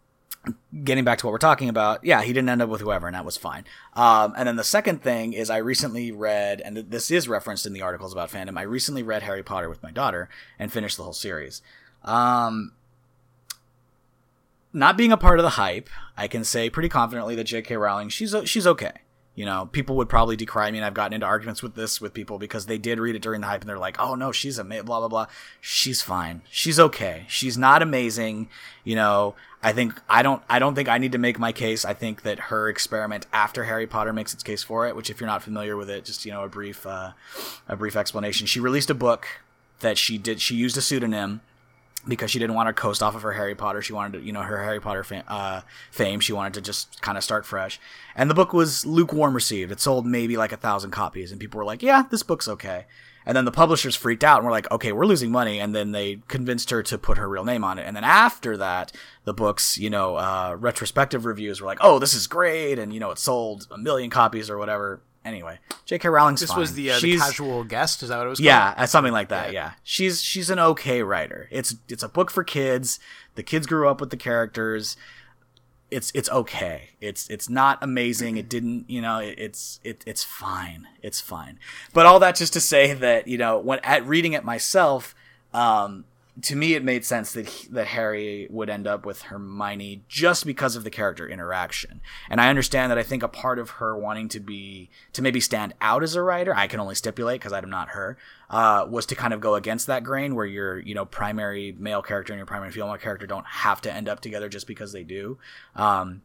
[SPEAKER 2] getting back to what we're talking about, yeah, he didn't end up with whoever, and that was fine. Um, and then the second thing is, I recently read, and this is referenced in the articles about fandom. I recently read Harry Potter with my daughter and finished the whole series. Um, not being a part of the hype, I can say pretty confidently that J.K. Rowling, she's she's okay. You know, people would probably decry me, and I've gotten into arguments with this with people because they did read it during the hype, and they're like, "Oh no, she's a blah blah blah." She's fine. She's okay. She's not amazing. You know, I think I don't I don't think I need to make my case. I think that her experiment after Harry Potter makes its case for it. Which, if you're not familiar with it, just you know a brief uh, a brief explanation. She released a book that she did. She used a pseudonym because she didn't want to coast off of her Harry Potter. She wanted to, you know, her Harry Potter fam- uh, fame. She wanted to just kind of start fresh. And the book was lukewarm received. It sold maybe like a thousand copies, and people were like, "Yeah, this book's okay." And then the publishers freaked out and were like, "Okay, we're losing money." And then they convinced her to put her real name on it. And then after that, the book's, you know, uh, retrospective reviews were like, "Oh, this is great," and you know, it sold a million copies or whatever. Anyway, J.K. Rowling's
[SPEAKER 1] This
[SPEAKER 2] fine.
[SPEAKER 1] was the, uh, the casual guest. Is that what it was? called?
[SPEAKER 2] yeah, uh, something like that.
[SPEAKER 1] Yeah.
[SPEAKER 2] Yeah. she's she's an okay writer. It's it's a book for kids. The kids grew up with the characters. It's it's okay. It's it's not amazing. It didn't you know it, it's it, it's fine. It's fine. But all that just to say that you know when at reading it myself, um, to me it made sense that he, that Harry would end up with Hermione just because of the character interaction. And I understand that I think a part of her wanting to be to maybe stand out as a writer, I can only stipulate because I'm not her, uh, was to kind of go against that grain where your you know primary male character and your primary female character don't have to end up together just because they do. Um,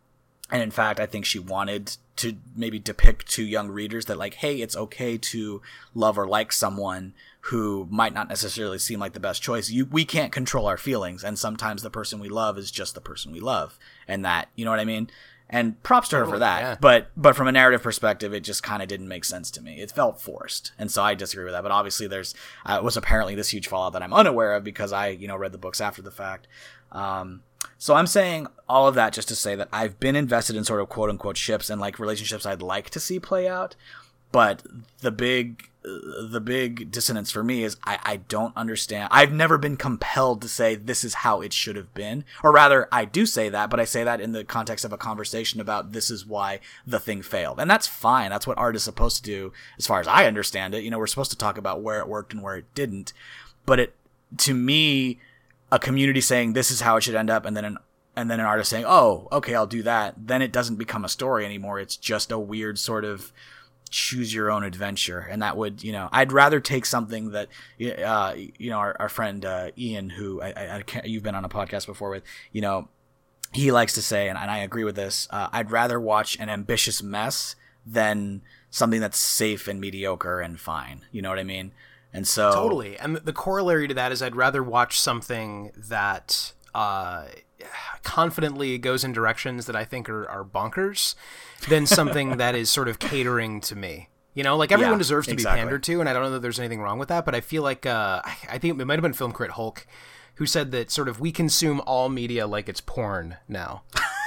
[SPEAKER 2] and in fact, I think she wanted to maybe depict to young readers that like, hey, it's okay to love or like someone who might not necessarily seem like the best choice. You, we can't control our feelings, and sometimes the person we love is just the person we love, and that, you know what I mean. And props to her for that.
[SPEAKER 1] yeah.
[SPEAKER 2] But but from a narrative perspective, it just kind of didn't make sense to me. It felt forced, and so I disagree with that. But obviously, there's uh, was apparently this huge fallout that I'm unaware of because I you know read the books after the fact. Um, so I'm saying all of that just to say that I've been invested in sort of quote unquote ships and like relationships I'd like to see play out. But the big, the big dissonance for me is I, I don't understand. I've never been compelled to say this is how it should have been, or rather, I do say that, but I say that in the context of a conversation about this is why the thing failed, and that's fine. That's what art is supposed to do, as far as I understand it. You know, we're supposed to talk about where it worked and where it didn't, but it, to me, a community saying this is how it should end up, and then an and then an artist saying, "Oh, okay, I'll do that." Then it doesn't become a story anymore. It's just a weird sort of choose your own adventure, and that would, you know, I'd rather take something that, uh, you know, our, our friend uh, Ian, who I, I, can't, you've been on a podcast before with, you know, he likes to say, and, and I agree with this. Uh, I'd rather watch an ambitious mess than something that's safe and mediocre and fine. You know what I mean? And so
[SPEAKER 1] Totally. And the corollary to that is I'd rather watch something that uh, confidently goes in directions that I think are, are bonkers than something that is sort of catering to me. You know, like everyone
[SPEAKER 2] Yeah,
[SPEAKER 1] deserves to
[SPEAKER 2] exactly.
[SPEAKER 1] be pandered to, and I don't know that there's anything wrong with that, but I feel like uh, I think it might have been Film Crit Hulk who said that sort of we consume all media like it's porn now.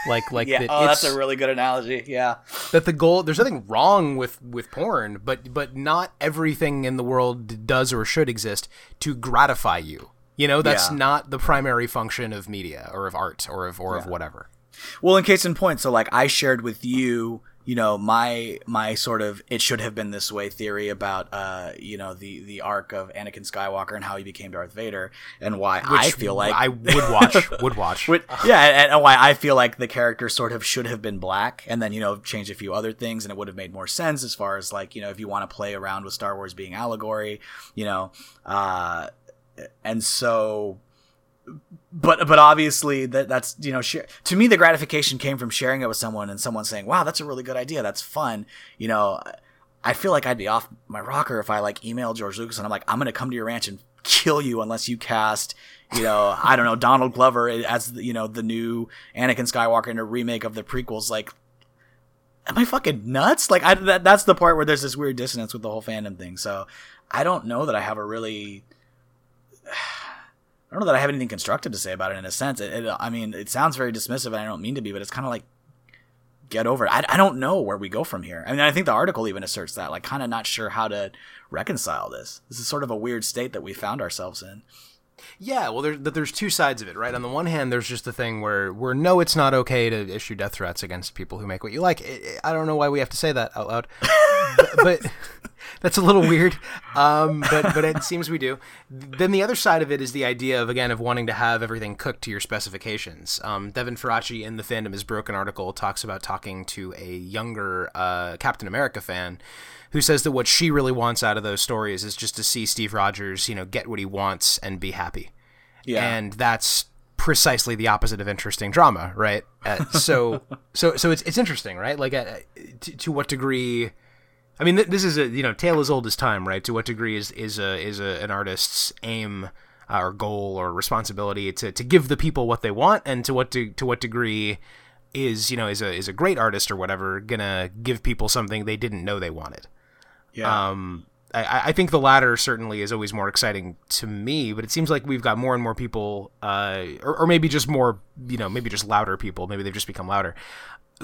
[SPEAKER 1] Like, like
[SPEAKER 2] yeah,
[SPEAKER 1] that
[SPEAKER 2] oh, that's a really good analogy. Yeah,
[SPEAKER 1] that the goal there's nothing wrong with with porn but but not everything in the world does or should exist to gratify you you know that's
[SPEAKER 2] Yeah.
[SPEAKER 1] not the primary function of media or of art or of or of whatever.
[SPEAKER 2] Well, in case in point, so like I shared with you, you know, my my sort of it should have been this way theory about uh, you know, the the arc of Anakin Skywalker and how he became Darth Vader and why I feel like
[SPEAKER 1] i would watch would watch.
[SPEAKER 2] Which- yeah, and, and why I feel like the character sort of should have been black, and then you know change a few other things, and it would have made more sense as far as like you know if you want to play around with Star Wars being allegory, you know, uh, and so. But but obviously that that's you know share, to me the gratification came from sharing it with someone and someone saying wow that's a really good idea that's fun you know I feel like I'd be off my rocker if I like email George Lucas and I'm like, I'm gonna come to your ranch and kill you unless you cast, you know, I don't know, Donald Glover as you know the new Anakin Skywalker in a remake of the prequels. Like, am I fucking nuts? Like, I that, that's the part where there's this weird dissonance with the whole fandom thing. So, I don't know that I have a really. I don't know that I have anything constructive to say about it in a sense. It, it, I mean, it sounds very dismissive, and I don't mean to be, but it's kind of like get over it. I, I don't know where we go from here. I mean, I think the article even asserts that, like, kind of not sure how to reconcile this. This is sort of a weird state that we found ourselves in.
[SPEAKER 1] Yeah, well, there's there's two sides of it, right? On the one hand, there's just the thing where where no, it's not okay to issue death threats against people who make what you like. I don't know why we have to say that out loud, but, but that's a little weird. Um, but but it seems we do. Then the other side of it is the idea of again of wanting to have everything cooked to your specifications. Um, Devin Faraci in the fandom is broken article talks about talking to a younger uh, Captain America fan who says that what she really wants out of those stories is just to see Steve Rogers, you know, get what he wants and be happy. Yeah. And that's precisely the opposite of interesting drama, right? Uh, so, so, so it's it's interesting, right? Like, uh, to, to, what degree? I mean, th- this is a you know tale as old as time, right? To what degree is is a is a, an artist's aim uh, or goal or responsibility to, to give the people what they want, and to what to, to what degree is you know is a is a great artist or whatever gonna give people something they didn't know they wanted. Yeah. Um, I, I, think the latter certainly is always more exciting to me, but it seems like we've got more and more people, uh, or, or maybe just more, you know, maybe just louder people. Maybe they've just become louder,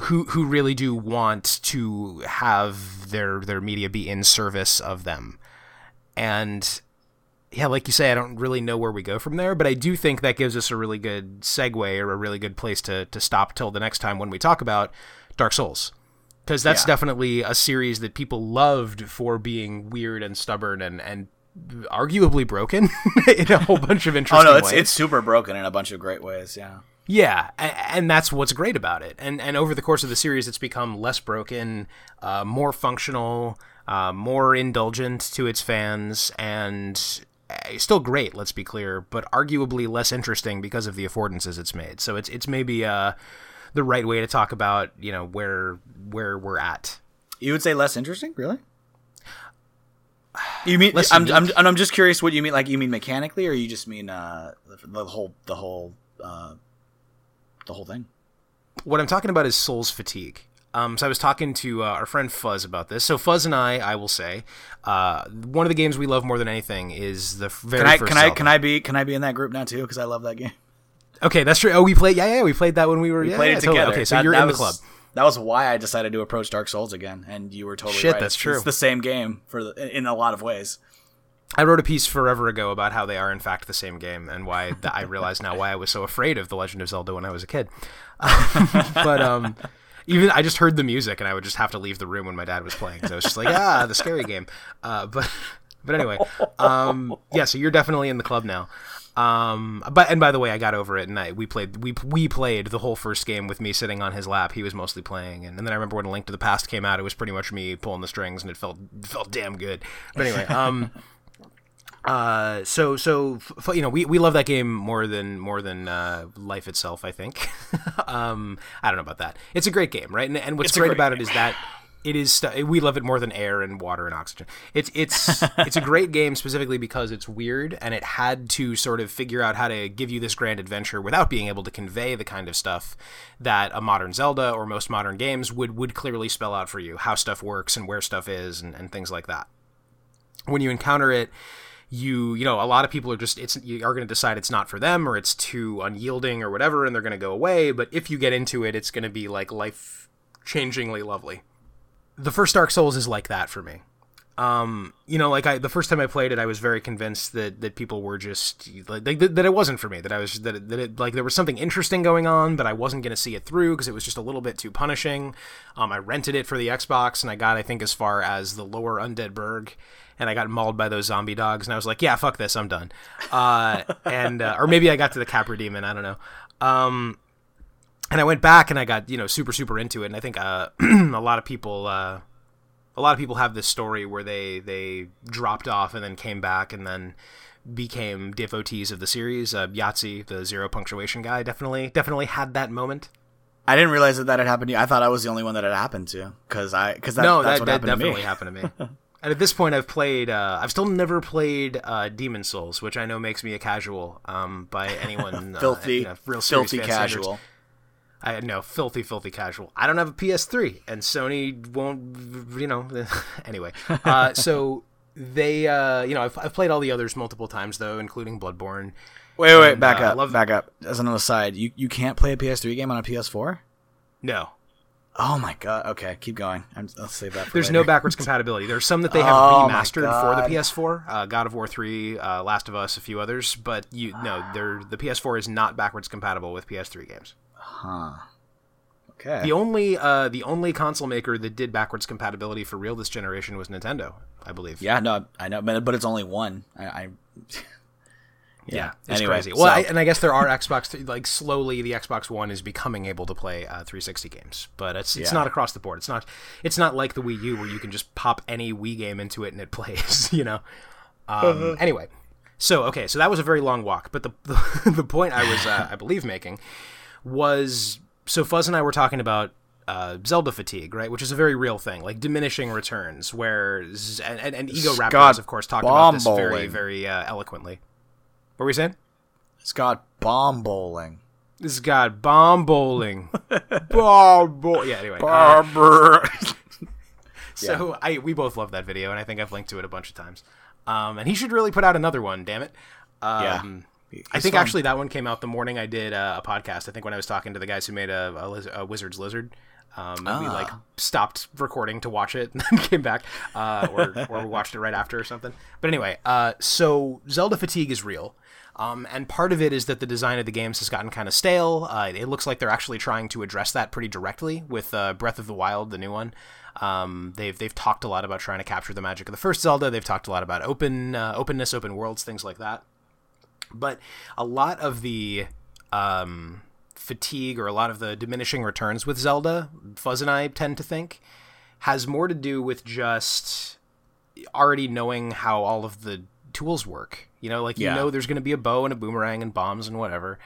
[SPEAKER 1] who who really do want to have their their media be in service of them, and yeah, like you say, I don't really know where we go from there, but I do think that gives us a really good segue or a really good place to to stop till the next time when we talk about Dark Souls because that's yeah. definitely a series that people loved for being weird and stubborn and and arguably broken in a whole bunch of interesting.
[SPEAKER 2] oh no, it's
[SPEAKER 1] ways.
[SPEAKER 2] it's super broken in a bunch of great ways. Yeah.
[SPEAKER 1] Yeah, and that's what's great about it. And and over the course of the series, it's become less broken, uh, more functional, uh, more indulgent to its fans, and uh, still great. Let's be clear, but arguably less interesting because of the affordances it's made. So it's it's maybe uh, the right way to talk about you know where where we're at.
[SPEAKER 2] You would say less interesting, really? You mean I'm, I'm, I'm just curious what you mean like you mean mechanically or you just mean uh the, the whole the whole uh the whole thing.
[SPEAKER 1] What I'm talking about is Souls fatigue. Um, so I was talking to uh, our friend Fuzz about this. So Fuzz and I, I will say, uh, one of the games we love more than anything is the very
[SPEAKER 2] can I,
[SPEAKER 1] first.
[SPEAKER 2] Can Zelda. I can I be can I be in that group now too? Because I love that game.
[SPEAKER 1] Okay, that's true. Oh, we played. Yeah, yeah, we played that when we were.
[SPEAKER 2] We
[SPEAKER 1] yeah,
[SPEAKER 2] played
[SPEAKER 1] yeah,
[SPEAKER 2] it together.
[SPEAKER 1] Okay, so that, you're
[SPEAKER 2] that
[SPEAKER 1] in
[SPEAKER 2] was,
[SPEAKER 1] the club.
[SPEAKER 2] That was why I decided to approach Dark Souls again, and you were totally
[SPEAKER 1] Shit,
[SPEAKER 2] right.
[SPEAKER 1] that's true.
[SPEAKER 2] It's the same game for the, in a lot of ways.
[SPEAKER 1] I wrote a piece forever ago about how they are in fact the same game, and why the, I realize now why I was so afraid of The Legend of Zelda when I was a kid. but um, even I just heard the music, and I would just have to leave the room when my dad was playing. So I was just like, ah, the scary game. Uh, but but anyway, um, yeah. So you're definitely in the club now. Um, but and by the way, I got over it, and I we played we we played the whole first game with me sitting on his lap. He was mostly playing, and, and then I remember when A Link to the Past came out, it was pretty much me pulling the strings, and it felt felt damn good. But anyway, um, uh, so so f- you know we, we love that game more than more than uh, life itself. I think. um, I don't know about that. It's a great game, right? And, and what's great, great, about game. it is that it is we love it more than air and water and oxygen. It's it's it's a great game specifically because it's weird and it had to sort of figure out how to give you this grand adventure without being able to convey the kind of stuff that a modern Zelda or most modern games would would clearly spell out for you how stuff works and where stuff is and, and things like that. When you encounter it, you you know a lot of people are just it's you are going to decide it's not for them or it's too unyielding or whatever and they're going to go away. But if you get into it, it's going to be like life changingly lovely the first Dark Souls is like that for me. Um, you know, like I the first time I played it, I was very convinced that that people were just like that, that it wasn't for me. That I was that it, that it like there was something interesting going on, but I wasn't going to see it through because it was just a little bit too punishing. Um, I rented it for the Xbox and I got I think as far as the lower Undead Burg, and I got mauled by those zombie dogs, and I was like, yeah, fuck this, I'm done. Uh, and uh, or maybe I got to the Capra Demon, I don't know. Um, and I went back and I got you know super super into it, and I think uh, a lot of people uh, a lot of people have this story where they they dropped off and then came back and then became devotees of the series. Uh, Yahtzee, the zero punctuation guy, definitely definitely had that moment.
[SPEAKER 2] I didn't realize that that had happened to you. I thought I was the only one that had happened to, because I because that,
[SPEAKER 1] no,
[SPEAKER 2] that's
[SPEAKER 1] that,
[SPEAKER 2] what
[SPEAKER 1] that
[SPEAKER 2] happened
[SPEAKER 1] definitely
[SPEAKER 2] to me.
[SPEAKER 1] happened to me. and at this point, I've played. Uh, I've still never played uh, Demon Souls, which I know makes me a casual um, by anyone. uh,
[SPEAKER 2] filthy,
[SPEAKER 1] you know, real
[SPEAKER 2] filthy
[SPEAKER 1] fan standards. I no filthy, filthy casual. I don't have a PS3, and Sony won't. You know. anyway, uh, so they, uh, you know, I've, I've played all the others multiple times though, including Bloodborne.
[SPEAKER 2] Wait, wait,
[SPEAKER 1] And,
[SPEAKER 2] back
[SPEAKER 1] uh,
[SPEAKER 2] up,
[SPEAKER 1] love-
[SPEAKER 2] back up. As an aside, you you can't play a PS3 game on a PS4.
[SPEAKER 1] No,
[SPEAKER 2] Oh my god. Okay, keep going. I'm, I'll save that. For
[SPEAKER 1] There's
[SPEAKER 2] later.
[SPEAKER 1] no backwards compatibility. There's some that they have
[SPEAKER 2] Oh
[SPEAKER 1] remastered for the PS4, uh, God of War 3, uh, Last of Us, a few others, but you no, they're, the PS4 is not backwards compatible with PS3 games.
[SPEAKER 2] Okay.
[SPEAKER 1] The only uh, the only console maker that did backwards compatibility for real this generation was Nintendo, I believe.
[SPEAKER 2] yeah, no, I know, but but it's only one. I. I
[SPEAKER 1] Yeah, it's
[SPEAKER 2] Anyway,
[SPEAKER 1] crazy. Well, I, and I guess there are Xbox th- like slowly the Xbox One is becoming able to play uh, 360 games, but it's it's
[SPEAKER 2] Yeah.
[SPEAKER 1] not across the board. It's not it's not like the Wii U where you can just pop any Wii game into it and it plays. You know. Um, Anyway, so okay, so that was a very long walk, but the the, the point I was uh, I believe making was so Fuzz and I were talking about. Uh, Zelda fatigue, right, which is a very real thing, like diminishing returns, where Z- and, and, and Ego Raptors,
[SPEAKER 2] Scott
[SPEAKER 1] of course, talked about this very, very uh, eloquently. What were we saying?
[SPEAKER 2] it's got bomb bowling.
[SPEAKER 1] Got bomb bowling. bomb bowl. Yeah. Anyway. uh,
[SPEAKER 2] Barber.
[SPEAKER 1] so I we both love that video, and I think I've linked to it a bunch of times. Um, and he should really put out another one. Damn it. Um,
[SPEAKER 2] Yeah.
[SPEAKER 1] I think
[SPEAKER 2] fun.
[SPEAKER 1] actually that one came out the morning I did uh, a podcast. I think when I was talking to the guys who made a, a, liz- a Wizard's Lizard. Um, and we
[SPEAKER 2] Ah.
[SPEAKER 1] like stopped recording to watch it and then came back, uh, or or watched it right after or something. But anyway, uh, so Zelda fatigue is real. Um, and part of it is that the design of the games has gotten kind of stale. Uh, it looks like they're actually trying to address that pretty directly with uh, Breath of the Wild, the new one. Um, they've they've talked a lot about trying to capture the magic of the first Zelda. They've talked a lot about open uh, openness, open worlds, things like that. But a lot of the um, fatigue or a lot of the diminishing returns with Zelda, Fuzz and I tend to think, has more to do with just already knowing how all of the tools work. You know, like you know there's going to be a bow and a boomerang and bombs and whatever.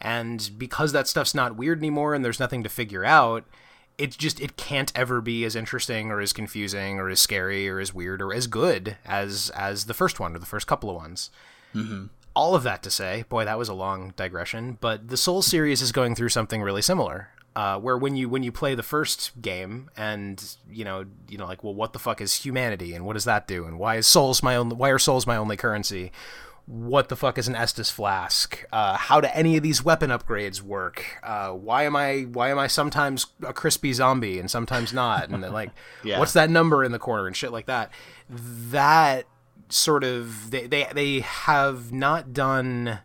[SPEAKER 1] And because that stuff's not weird anymore and there's nothing to figure out, it just it can't ever be as interesting or as confusing or as scary or as weird or as good as as the first one or the first couple of ones all of that to say, boy, that was a long digression. But the Soul series is going through something really similar, uh, where when you when you play the first game, and you know, you know, like, well, what the fuck is humanity, and what does that do, and why is souls my only, why are souls my only currency? What the fuck is an Estus flask? Uh, how do any of these weapon upgrades work? Uh, why am I why am I sometimes a crispy zombie and sometimes not? And then, like,
[SPEAKER 2] Yeah.
[SPEAKER 1] what's that number in the corner and shit like that? That sort of they, they they have not done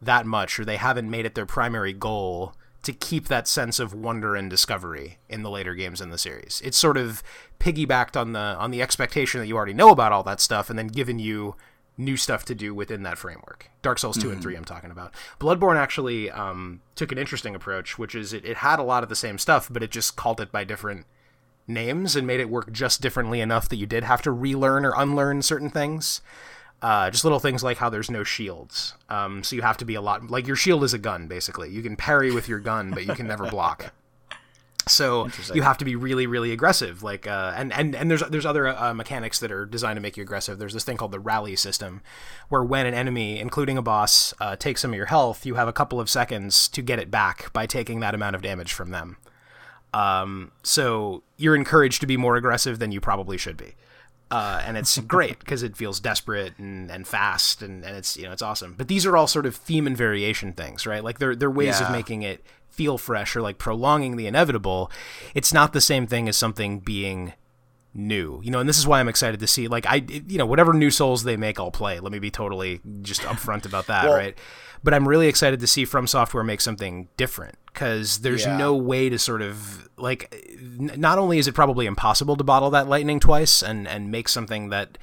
[SPEAKER 1] that much or they haven't made it their primary goal to keep that sense of wonder and discovery in the later games in the series. It's sort of piggybacked on the on the expectation that you already know about all that stuff and then given you new stuff to do within that framework. Dark Souls 2 and 3 I'm talking about. Bloodborne actually um, took an interesting approach, which is it, it had a lot of the same stuff, but it just called it by different names and made it work just differently enough that you did have to relearn or unlearn certain things. Uh, just little things like how there's no shields. Um, so you have to be a lot like your shield is a gun basically. You can parry with your gun, but you can never block. So you have to be really, really aggressive. Like, uh, and and and there's there's other uh, mechanics that are designed to make you aggressive. There's this thing called the rally system, where when an enemy, including a boss, uh, takes some of your health, you have a couple of seconds to get it back by taking that amount of damage from them. Um, so you're encouraged to be more aggressive than you probably should be. Uh, and it's great because it feels desperate and, and fast and, and it's you know it's awesome. But these are all sort of theme and variation things, right? Like they're they're ways of making it feel fresh or like prolonging the inevitable. It's not the same thing as something being new, you know. And this is why I'm excited to see like I you know whatever new Souls they make, I'll play. Let me be totally just upfront about that,
[SPEAKER 2] Well-
[SPEAKER 1] right? But I'm really excited to see From Software make something different because there's
[SPEAKER 2] Yeah.
[SPEAKER 1] no way to sort of like n- not only is it probably impossible to bottle that lightning twice and and make something that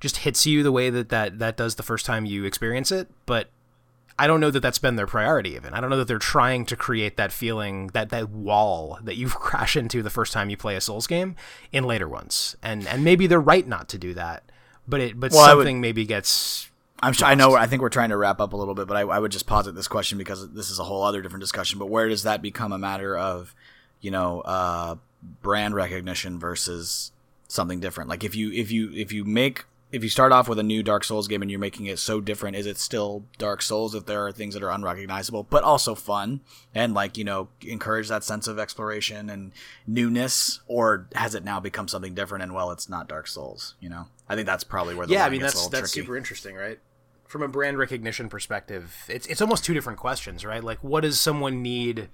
[SPEAKER 1] just hits you the way that that that does the first time you experience it but I don't know that that's been their priority even. I don't know that they're trying to create that feeling that that wall that you crash into the first time you play a Souls game in later ones. And and maybe they're right not to do that. But it but
[SPEAKER 2] Well, I would-
[SPEAKER 1] something maybe gets
[SPEAKER 2] I'm sure, I know. I think we're trying to wrap up a little bit, but I, I would just posit this question because this is a whole other different discussion. But where does that become a matter of, you know, uh, brand recognition versus something different? Like if you if you if you make if you start off with a new Dark Souls game and you're making it so different, is it still Dark Souls if there are things that are unrecognizable, but also fun and like, you know, encourage that sense of exploration and newness? Or has it now become something different and well, it's not Dark Souls, you know? I think that's probably where the
[SPEAKER 1] yeah,
[SPEAKER 2] line
[SPEAKER 1] I mean
[SPEAKER 2] gets
[SPEAKER 1] that's that's
[SPEAKER 2] tricky.
[SPEAKER 1] super interesting, right? From a brand recognition perspective, it's it's almost two different questions, right? Like, what does someone need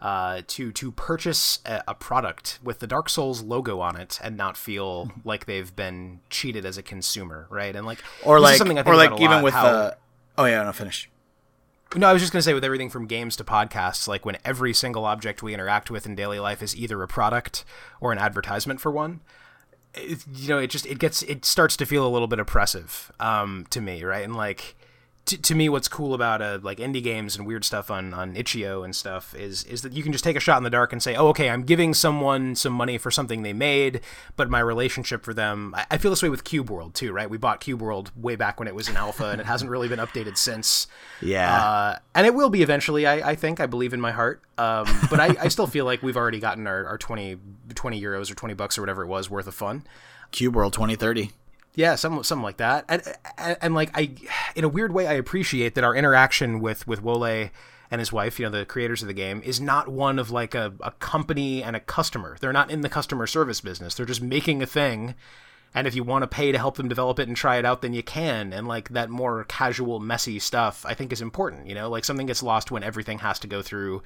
[SPEAKER 1] uh, to to purchase a, a product with the Dark Souls logo on it and not feel like they've been cheated as a consumer, right? And like,
[SPEAKER 2] or like,
[SPEAKER 1] something I think
[SPEAKER 2] or like even
[SPEAKER 1] lot,
[SPEAKER 2] with
[SPEAKER 1] how-
[SPEAKER 2] the, oh yeah, no, finish.
[SPEAKER 1] no, I was just going to say with everything from games to podcasts, like when every single object we interact with in daily life is either a product or an advertisement for one, it, you know, it just it gets it starts to feel a little bit oppressive um, to me, right? And like to, to me, what's cool about uh, like indie games and weird stuff on on itch.io and stuff is is that you can just take a shot in the dark and say, oh, okay, I'm giving someone some money for something they made, but my relationship for them, I, I feel this way with Cube World too, right? We bought Cube World way back when it was in alpha, and it hasn't really been updated since.
[SPEAKER 2] Yeah.
[SPEAKER 1] Uh, and it will be eventually, I, I think. I believe in my heart. Um, but I, I still feel like we've already gotten our, our 20, 20 euros or 20 bucks or whatever it was worth of fun.
[SPEAKER 2] Cube World 2030.
[SPEAKER 1] Yeah, some, something like that. And, and, and like, I, in a weird way, I appreciate that our interaction with, with Wollay and his wife, you know, the creators of the game, is not one of like a, a company and a customer. They're not in the customer service business. They're just making a thing. And if you want to pay to help them develop it and try it out, then you can. And like that more casual, messy stuff, I think is important. You know, like something gets lost when everything has to go through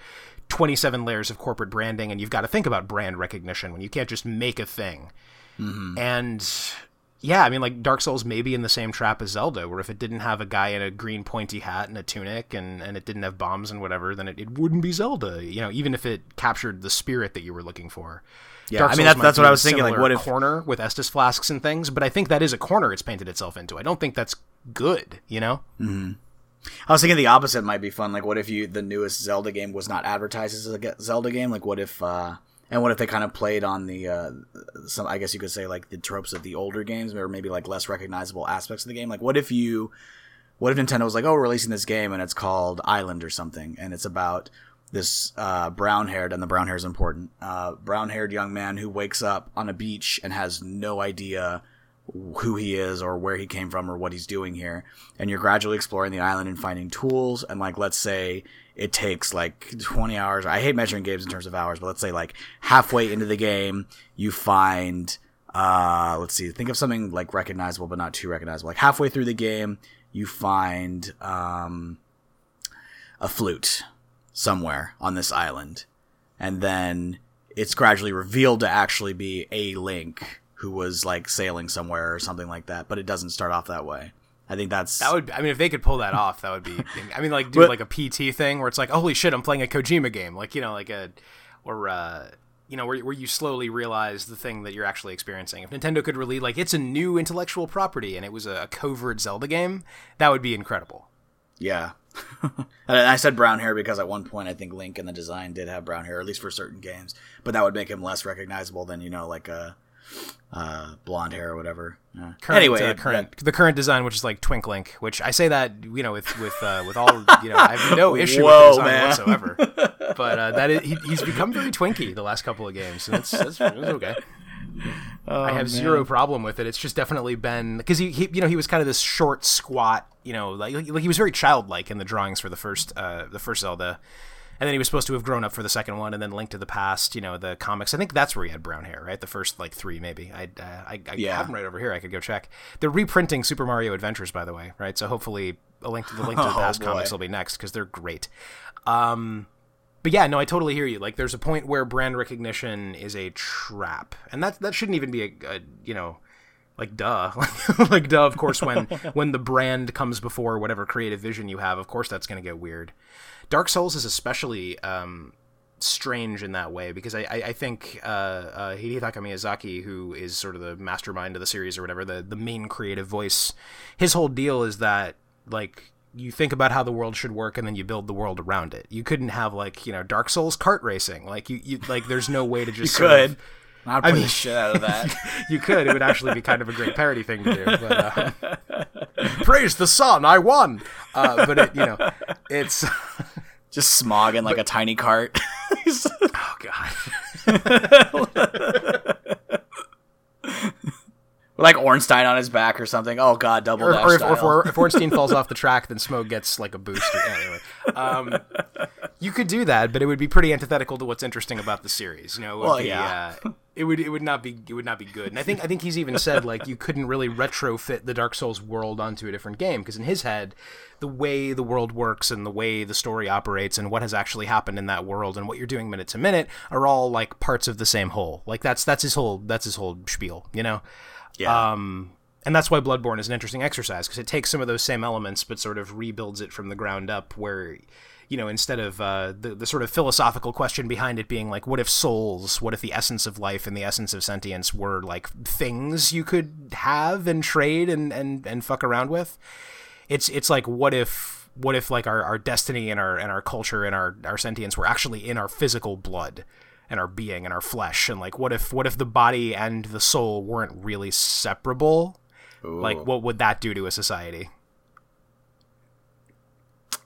[SPEAKER 1] 27 layers of corporate branding, and you've got to think about brand recognition when you can't just make a thing. Mm-hmm. And yeah, I mean, like Dark Souls may be in the same trap as Zelda, where if it didn't have a guy in a green pointy hat and a tunic, and, and it didn't have bombs and whatever, then it, it wouldn't be Zelda. You know, even if it captured the spirit that you were looking for.
[SPEAKER 2] Yeah,
[SPEAKER 1] Dark
[SPEAKER 2] I mean,
[SPEAKER 1] Souls
[SPEAKER 2] that's- that's what I was thinking, like, what if-
[SPEAKER 1] corner with Estus flasks and things? But I think that is a corner it's painted itself into. I don't think that's good. You know?
[SPEAKER 2] I was thinking the opposite might be fun. Like, what if you the newest Zelda game was not advertised as a Zelda game? Like, what if uh, and what if they kind of played on the uh, some? I guess you could say like the tropes of the older games, or maybe like less recognizable aspects of the game. Like, what if you, what if Nintendo was like, oh, we're releasing this game and it's called Island or something, and it's about this uh, brown haired, and the brown hair is important, uh, brown haired young man who wakes up on a beach and has no idea who he is or where he came from or what he's doing here and you're gradually exploring the island and finding tools and like let's say it takes like 20 hours. I hate measuring games in terms of hours but let's say like halfway into the game you find uh let's see think of something like recognizable but not too recognizable. Like halfway through the game you find um a flute somewhere on this island. And then it's gradually revealed to actually be a link who was like sailing somewhere or something like that but it doesn't start off that way i think that's
[SPEAKER 1] That would, I mean, if they could pull that off, that would be. I mean, like do
[SPEAKER 2] But-
[SPEAKER 1] like a PT thing where it's like, holy shit, I'm playing a Kojima game, like you know, like a, or uh, you know, where where you slowly realize the thing that you're actually experiencing. If Nintendo could really like, it's a new intellectual property, and it was a covert Zelda game, that would be incredible.
[SPEAKER 2] yeah and i said brown hair because at one point i think link in the design did have brown hair at least for certain games but that would make him less recognizable than you know like a uh, blonde hair or whatever Yeah.
[SPEAKER 1] Current,
[SPEAKER 2] anyway
[SPEAKER 1] uh, current the current design, which is like Twink Link, which I say that you know with with uh, with all you know, I have no issue
[SPEAKER 2] Whoa,
[SPEAKER 1] with the design
[SPEAKER 2] man.
[SPEAKER 1] whatsoever. But uh, that is, he, he's become very Twinky the last couple of games, so that's, that's, that's okay. I have zero problem with it. It's just definitely been because he, he, you know, he was kind of this short, squat, you know, like, like he was very childlike in the drawings for the first, uh, the first Zelda, and then he was supposed to have grown up for the second one, and then Link to the Past, you know, the comics. I think that's where he had brown hair, right? The first like three, maybe. I, uh, I, I
[SPEAKER 2] Yeah.
[SPEAKER 1] have them right over here. I could go check. They're reprinting Super Mario Adventures, by the way, right? So hopefully, a Link to the Link to the
[SPEAKER 2] Oh,
[SPEAKER 1] Past
[SPEAKER 2] boy.
[SPEAKER 1] comics will be next because they're great. Um, but yeah, no, I totally hear you. Like, there's a point where brand recognition is a trap, and that that shouldn't even be a, a you know, like duh, like duh. Of course, when when the brand comes before whatever creative vision you have, of course that's going to get weird. Dark Souls is especially um, strange in that way because I, I, I think uh, uh, Hidetaka Miyazaki, who is sort of the mastermind of the series or whatever, the the main creative voice, his whole deal is that like you think about how the world should work and then you build the world around it. You couldn't have like you know Dark Souls kart racing. Like you, you like there's no way to just
[SPEAKER 2] could
[SPEAKER 1] of-
[SPEAKER 2] i'd play
[SPEAKER 1] mean-
[SPEAKER 2] the shit out of that
[SPEAKER 1] you could. It would actually be kind of a great parody thing to do. But, uh, Praise the sun, I won. Uh, but it, you know, it's
[SPEAKER 2] just Smough in like a tiny cart.
[SPEAKER 1] oh god.
[SPEAKER 2] like Ornstein on his back or something. Oh god, double
[SPEAKER 1] or,
[SPEAKER 2] dash
[SPEAKER 1] or if, or if, if Ornstein falls off the track, then Smough gets like a boost. Anyway, um, you could do that, but it would be pretty antithetical to what's interesting about the series. You know, it would
[SPEAKER 2] Well,
[SPEAKER 1] be,
[SPEAKER 2] yeah.
[SPEAKER 1] uh, it would it would not be it would not be good. And I think I think he's even said like you couldn't really retrofit the Dark Souls world onto a different game because in his head, the way the world works and the way the story operates and what has actually happened in that world and what you're doing minute to minute are all like parts of the same whole. Like that's that's his whole that's his whole spiel. You know.
[SPEAKER 2] Yeah.
[SPEAKER 1] Um, and that's why Bloodborne is an interesting exercise because it takes some of those same elements but sort of rebuilds it from the ground up. Where, you know, instead of uh, the the sort of philosophical question behind it being like, what if souls, what if the essence of life and the essence of sentience were like things you could have and trade and and and fuck around with? It's it's like what if what if like our, our destiny and our and our culture and our our sentience were actually in our physical blood and our being and our flesh and like what if what if the body and the soul weren't really separable? Like what would that do to a society?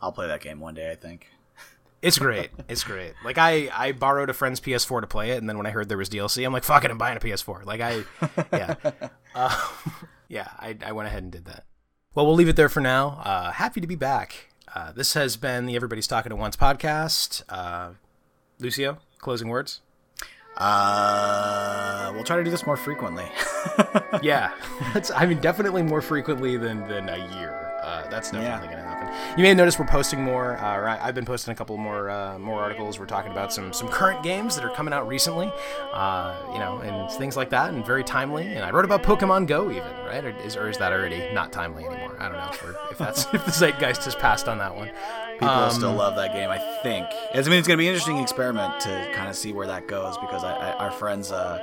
[SPEAKER 2] I'll play that game one day. I think.
[SPEAKER 1] it's great. It's great. Like i i borrowed a friend's ps4 to play it and then when i heard there was dlc i'm like fuck it i'm buying a ps4 like i yeah. Uh, yeah I, I went ahead and did that. Well we'll leave it there for now. Uh, happy to be back. Uh, this has been the everybody's talking at once podcast. Uh, lucio closing words
[SPEAKER 2] Uh, we'll try to do this more frequently.
[SPEAKER 1] yeah, that's. I mean, definitely more frequently than than a year. Uh, that's definitely
[SPEAKER 2] Yeah.
[SPEAKER 1] going to happen. You may have noticed we're posting more. Uh, or I, I've been posting a couple more uh, more articles. We're talking about some some current games that are coming out recently. Uh, you know, and things like that, and very timely. And I wrote about Pokemon Go even, right? Or is or is that already not timely anymore? I don't know if, we're, if that's if the zeitgeist has passed on that one.
[SPEAKER 2] People
[SPEAKER 1] Um,
[SPEAKER 2] still love that game. I think. I mean, it's going to be an interesting experiment to kind of see where that goes because I, I, our friends, uh,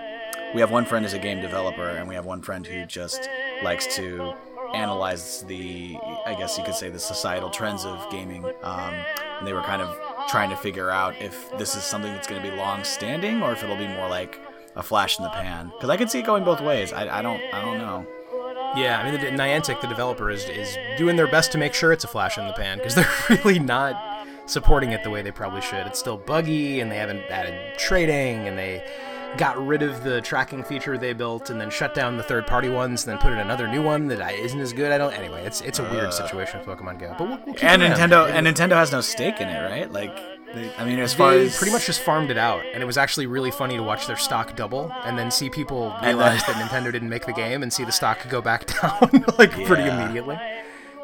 [SPEAKER 2] we have one friend who's a game developer, and we have one friend who just likes to analyze the, I guess you could say, the societal trends of gaming. Um, and they were kind of trying to figure out if this is something that's going to be long standing or if it'll be more like a flash in the pan. Because I could see it going both ways. I, I don't, I don't know.
[SPEAKER 1] Yeah, I mean, the, Niantic, the developer, is is doing their best to make sure it's a flash in the pan because they're really not supporting it the way they probably should. It's still buggy, and they haven't added trading, and they got rid of the tracking feature they built, and then shut down the third-party ones, and then put in another new one that isn't as good. I don't. Anyway, it's it's a weird uh. situation with Pokemon Go, but we'll, we'll
[SPEAKER 2] And
[SPEAKER 1] an eye on
[SPEAKER 2] Nintendo, and Nintendo has no stake in it, right? Like, they, I mean, as far
[SPEAKER 1] They
[SPEAKER 2] as
[SPEAKER 1] pretty much just farmed it out, and it was actually really funny to watch their stock double, and then see people realize that Nintendo didn't make the game, and see the stock go back down like pretty immediately.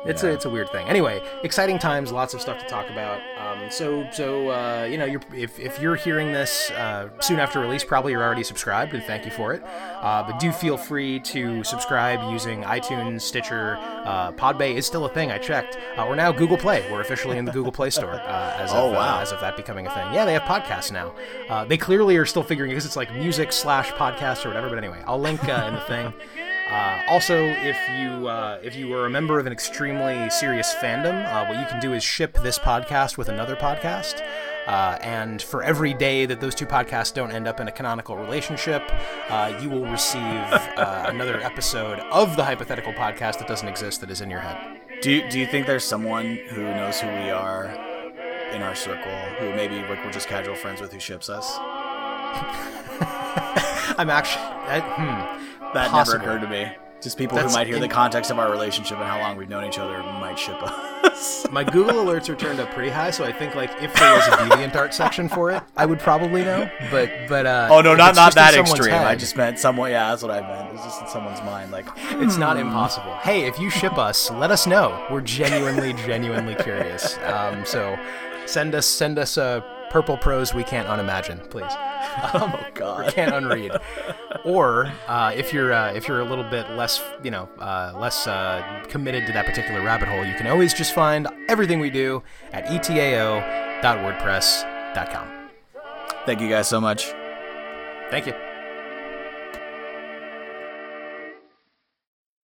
[SPEAKER 1] It's a it's a weird thing. Anyway, exciting times, lots of stuff to talk about. Um, so so uh, you know, you're, if if you're hearing this uh, soon after release, probably you're already subscribed, and thank you for it. Uh, but do feel free to subscribe using iTunes, Stitcher, uh, Podbay is still a thing. I checked. Uh, we're now Google Play. We're officially in the Google Play Store uh, as
[SPEAKER 2] Oh,
[SPEAKER 1] of,
[SPEAKER 2] wow.
[SPEAKER 1] uh, as of that becoming a thing. Yeah, they have podcasts now. Uh, they clearly are still figuring because it's like music slash podcast or whatever. But anyway, I'll link uh, in the thing. Uh, also, if you uh, if you are a member of an extremely serious fandom, uh, what you can do is ship this podcast with another podcast. Uh, and for every day that those two podcasts don't end up in a canonical relationship, uh, you will receive uh, another episode of the hypothetical podcast that doesn't exist that is in your head.
[SPEAKER 2] Do you, do you think there's someone who knows who we are in our circle who maybe like we're just casual friends with who ships us?
[SPEAKER 1] I'm actually. I, hmm.
[SPEAKER 2] That
[SPEAKER 1] Possible.
[SPEAKER 2] never occurred to me. Just people
[SPEAKER 1] That's
[SPEAKER 2] who might hear the context of our relationship and how long we've known each other might ship us.
[SPEAKER 1] My Google alerts are turned up pretty high, so I think like if there was a DeviantArt section for it, I would probably know. But but uh,
[SPEAKER 2] oh no, not not that extreme. I just meant someone. Yeah, that's what I meant. It's just in someone's mind. Like
[SPEAKER 1] it's not impossible. Hey, if you ship us, let us know. We're genuinely genuinely curious. Um, so send us send us a purple prose we can't unimagine, please. Um,
[SPEAKER 2] oh god.
[SPEAKER 1] We can't unread. Or uh, if you're uh, if you're a little bit less you know uh, less uh, committed to that particular rabbit hole, you can always just find everything we do at etao.wordpress.com.
[SPEAKER 2] Thank you guys so much.
[SPEAKER 1] Thank you.